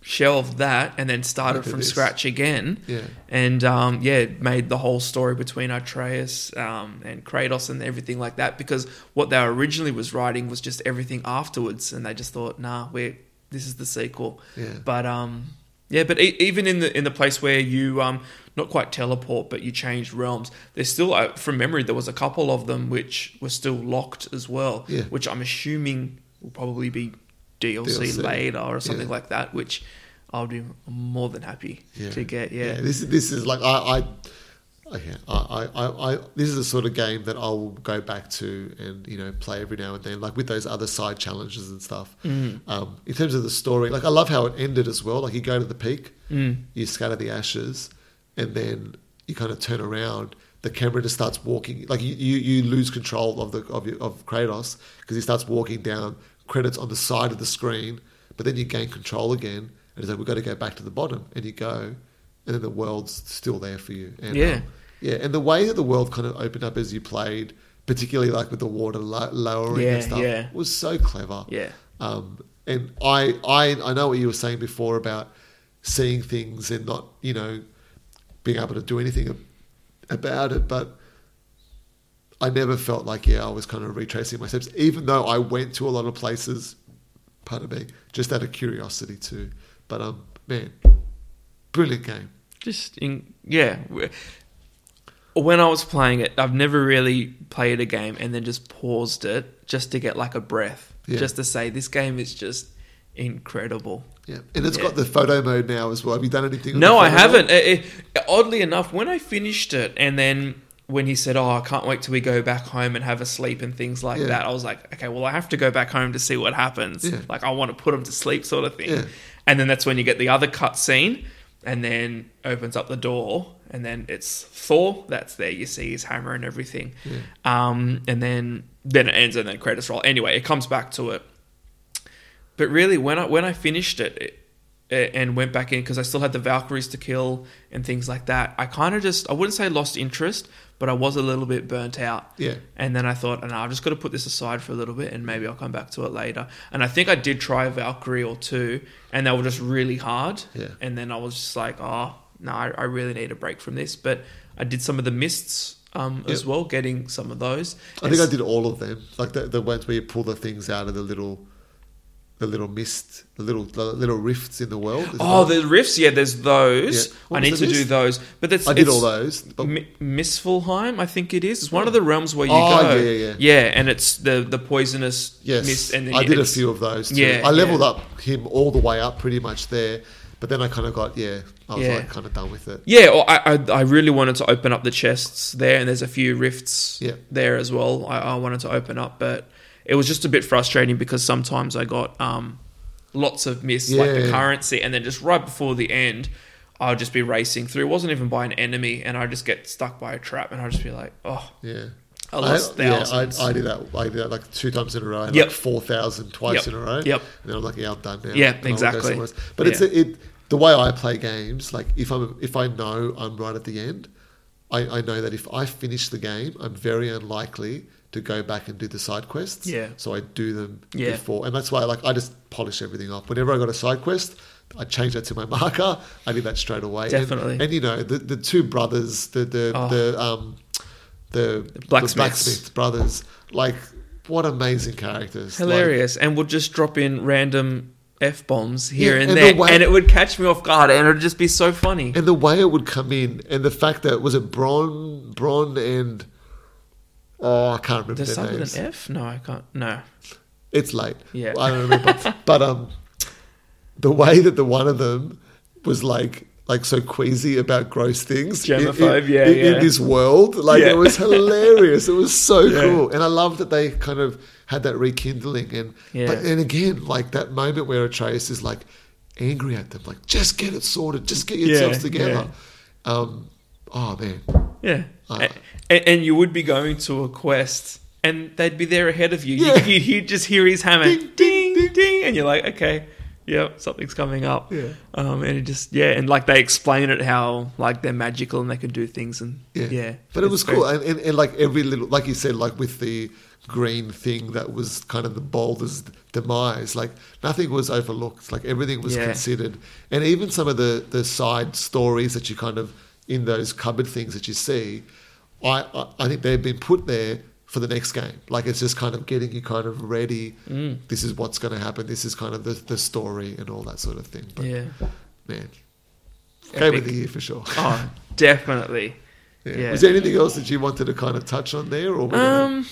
shelved that and then started from this. scratch again Yeah. and um, yeah, it made the whole story between Atreus um, and Kratos and everything like that. Because what they originally was writing was just everything afterwards, and they just thought, nah, we this is the sequel. Yeah. But um, yeah, but e- even in the in the place where you um, not quite teleport, but you changed realms, there's still uh, from memory there was a couple of them which were still locked as well. Yeah. Which I'm assuming will probably be DLC, DLC. later or something Yeah. like that, which. I'll be more than happy to get. Yeah, this is this is like I, I, okay, I, I, I, this is the sort of game that I will go back to and you know play every now and then, like with those other side challenges and stuff. Mm. Um, in terms of the story, like I love how it ended as well. Like you go to the peak, Mm. you scatter the ashes, and then you kind of turn around. The camera just starts walking, like you, you, you lose control of the of, your, of Kratos because he starts walking down. Credits on the side of the screen, but then you gain control again, and it's like we've got to go back to the bottom, and you go, and then the world's still there for you. And, Yeah. um, yeah, and the way that the world kind of opened up as you played, particularly like with the water lo- lowering Yeah, and stuff, yeah. was so clever. Yeah. Um, and I, I, I know what you were saying before about seeing things and not, you know, being able to do anything about it, but I never felt like, yeah, I was kind of retracing my steps, even though I went to a lot of places, pardon me, just out of curiosity too. But, um, man, brilliant game. Just in yeah. When I was playing it, I've never really played a game and then just paused it just to get like a breath, Yeah. just to say this game is just incredible. Yeah, and it's Yeah. got the photo mode now as well. Have you done anything? No, I haven't. It- it- oddly enough, when I finished it, and then when he said, "Oh, I can't wait till we go back home and have a sleep and things like Yeah. that," I was like, "Okay, well, I have to go back home to see what happens. Yeah. Like, I want to put him to sleep, sort of thing." And then that's when you get the other cut scene, and then opens up the door, and then it's Thor. That's there. You see his hammer and everything. Um, and then then it ends, and then credits roll. Anyway, it comes back to it. But really, when I when I finished it, it and went back in because I still had the Valkyries to kill and things like that. I kind of just I wouldn't say lost interest, but I was a little bit burnt out. Yeah. And then I thought, no, I've just got to put this aside for a little bit, and maybe I'll come back to it later. And I think I did try a Valkyrie or two, and they were just really hard. Yeah. And then I was just like, oh no, I, I really need a break from this. But I did some of the mists um, as well, getting some of those. I think I did all of them. Like the, the ones where you pull the things out of the little the little mist, the little the little rifts in the world. Oh, the rifts. Yeah, there's those. Yeah. I need to the do those. But that's I did all those. But Mistfalheim, I think it is. It's one of the realms where you Oh, go. yeah, yeah, yeah. and it's the the poisonous yes, mist. And I did a few of those. Too. Yeah, I leveled yeah. up him all the way up, pretty much there. But then I kind of got yeah, I was Yeah. like kind of done with it. Yeah, or I, I I really wanted to open up the chests there, and there's a few rifts Yeah. there as well. I, I wanted to open up, but it was just a bit frustrating because sometimes I got um lots of miss like the currency, and then just right before the end. I'll just be racing through. It wasn't even by an enemy, and I just get stuck by a trap, and I'll just be like, "Oh, Yeah. I lost thousands. yeah. I, I did that. I did that like two times in a row. I Yep. like four thousand twice Yep. in a row. Yep. And then I'm like, yeah, I'm done now. Yeah, And I exactly. But it's Yeah. it the way I play games. Like if I'm if I know I'm right at the end, I, I know that if I finish the game, I'm very unlikely to go back and do the side quests. Yeah. So I do them Yeah. before, and that's why like I just polish everything off. Whenever I got a side quest. I changed that to my [LAUGHS] marker. I did that straight away. And- Definitely. And, you know the, the two brothers, the the Oh. the um the, the blacksmiths. blacksmith brothers. Like, what amazing characters! hilarious and would just drop in random f bombs here Yeah, and, and the there way- and it would catch me off guard and it would just be so funny and the way it would come in, and the fact that was it Bron, Bron, and oh, I can't remember does their start names. with an f no i can't no It's late. Yeah. I don't remember. [LAUGHS] but um, the way that the one of them was like. Like so queasy about gross things, in- in- yeah, in, in this world, like Yeah. it was hilarious. It was so Yeah. cool, and I love that they kind of had that rekindling. And Yeah. but and again, like that moment where Atreus is like angry at them, like just get it sorted, just get yourselves Yeah, together. Um, oh man, yeah Uh. and, and you would be going to a quest and they'd be there ahead of you Yeah. [LAUGHS] you you'd, you'd just hear his hammer Ding, ding ding, ding, and you're like okay yep something's coming up Yeah. um and it just yeah and like they explain it how like they're magical and they can do things and yeah, yeah, But it was cool, and, and, and like every little, like you said, like with the green thing that was kind of the Baldur's demise. Like nothing was overlooked. Like everything was Yeah. considered, and even some of the the side stories that you kind of in those cupboard things that you see, I I, I think they've been put there for the next game. Like it's just kind of getting you kind of ready. Mm. This is what's going to happen. This is kind of the the story and all that sort of thing. But yeah man, game of the year for sure. oh definitely Yeah. Yeah. Was there anything else that you wanted to kind of touch on there, or Um,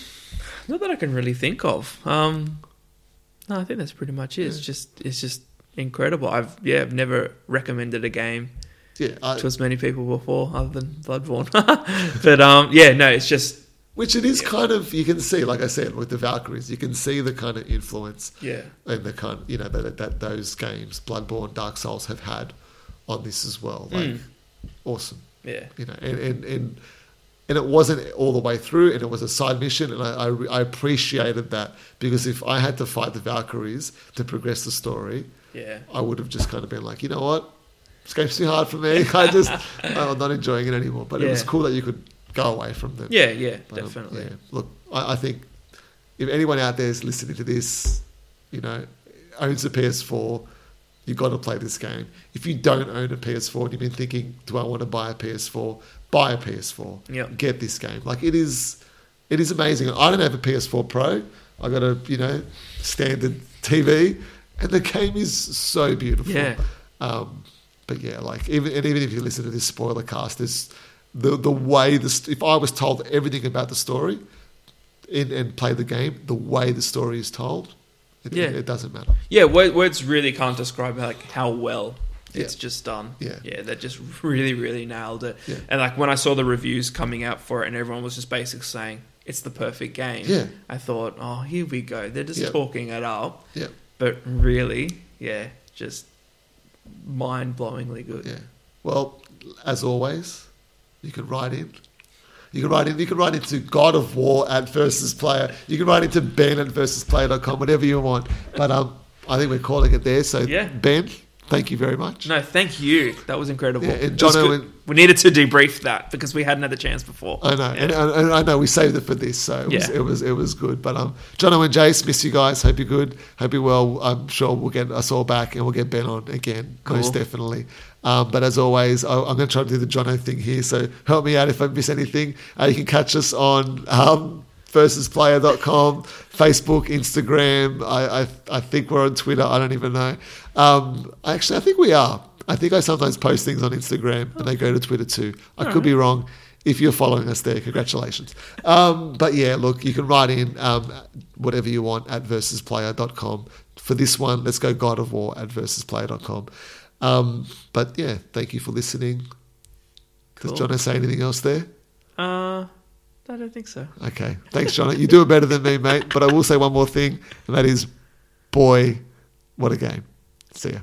not that I can really think of. Um, no, I think that's pretty much it. It's just it's just incredible. I've yeah, I've never recommended a game yeah, I, to as many people before, other than Bloodborne. [LAUGHS] [LAUGHS] but um, yeah, no, it's just which it is kind of you can see, like I said, with the Valkyries, you can see the kind of influence yeah, and the kind, you know, that, that those games, Bloodborne, Dark Souls, have had on this as well. Like, Mm. awesome, yeah, you know, and and. and and it wasn't all the way through, and it was a side mission, and I, I, I appreciated that because if I had to fight the Valkyries to progress the story, yeah, I would have just kind of been like, you know what, this game's too hard for me. [LAUGHS] I just, [LAUGHS] I'm not enjoying it anymore. But it was cool that you could go away from them. yeah, yeah, But, um, definitely. yeah. Look, I, I think if anyone out there is listening to this, you know, owns a PS4, you've got to play this game. If you don't own a PS4 and you've been thinking, do I want to buy a PS4? Buy a PS4. Yep. Get this game. Like it is, it is amazing. I don't have a PS4 Pro. I got a you know standard TV, and the game is so beautiful. Yeah. Um, but yeah, like even and even if you listen to this spoiler cast, there's the the way the st- if I was told everything about the story, in, and play the game, the way the story is told, it, Yeah. it, it doesn't matter. Yeah, words really can't describe like how well it's Yeah. just done. Yeah. yeah, they just really, really nailed it. Yeah. And like when I saw the reviews coming out for it, and everyone was just basically saying it's the perfect game. Yeah. I thought, oh, here we go. They're just Yeah. talking it up, Yeah, but really, yeah, just mind blowingly good. yeah. Well, as always, you can write in. You can write in. You can write into God of War at versus player. You can write into Ben at versusplayer.com, whatever you want. But um, I think we're calling it there. So Yeah. Ben, thank you very much. No, thank you. That was incredible. Yeah, and was good. and- we needed to debrief that because we hadn't had the chance before. I know, Yeah. and, and I know we saved it for this, so it was Yeah. it was, it was good. But um, Jono and Jace, miss you guys. Hope you're good. Hope you're well. I'm sure we'll get us all back, and we'll get Ben on again, most definitely. Um, but as always, I, I'm going to try to do the Jono thing here. So help me out if I miss anything. Uh, you can catch us on um, versusplayer.com, Facebook, Instagram. I, I, I think we're on Twitter. I don't even know. Um, actually, I think we are. I think I sometimes post things on Instagram and they go to Twitter too. I could be wrong. If you're following us there, congratulations. Um, but yeah, look, you can write in um, whatever you want at versusplayer.com. For this one, let's go God of War at versusplayer.com. Um, but yeah, thank you for listening. Does Cool. Jono say anything else there? Uh, I don't think so. Okay. Thanks, Jono. You do it better than me, mate. But I will say one more thing, and that is, boy, what a game. See ya.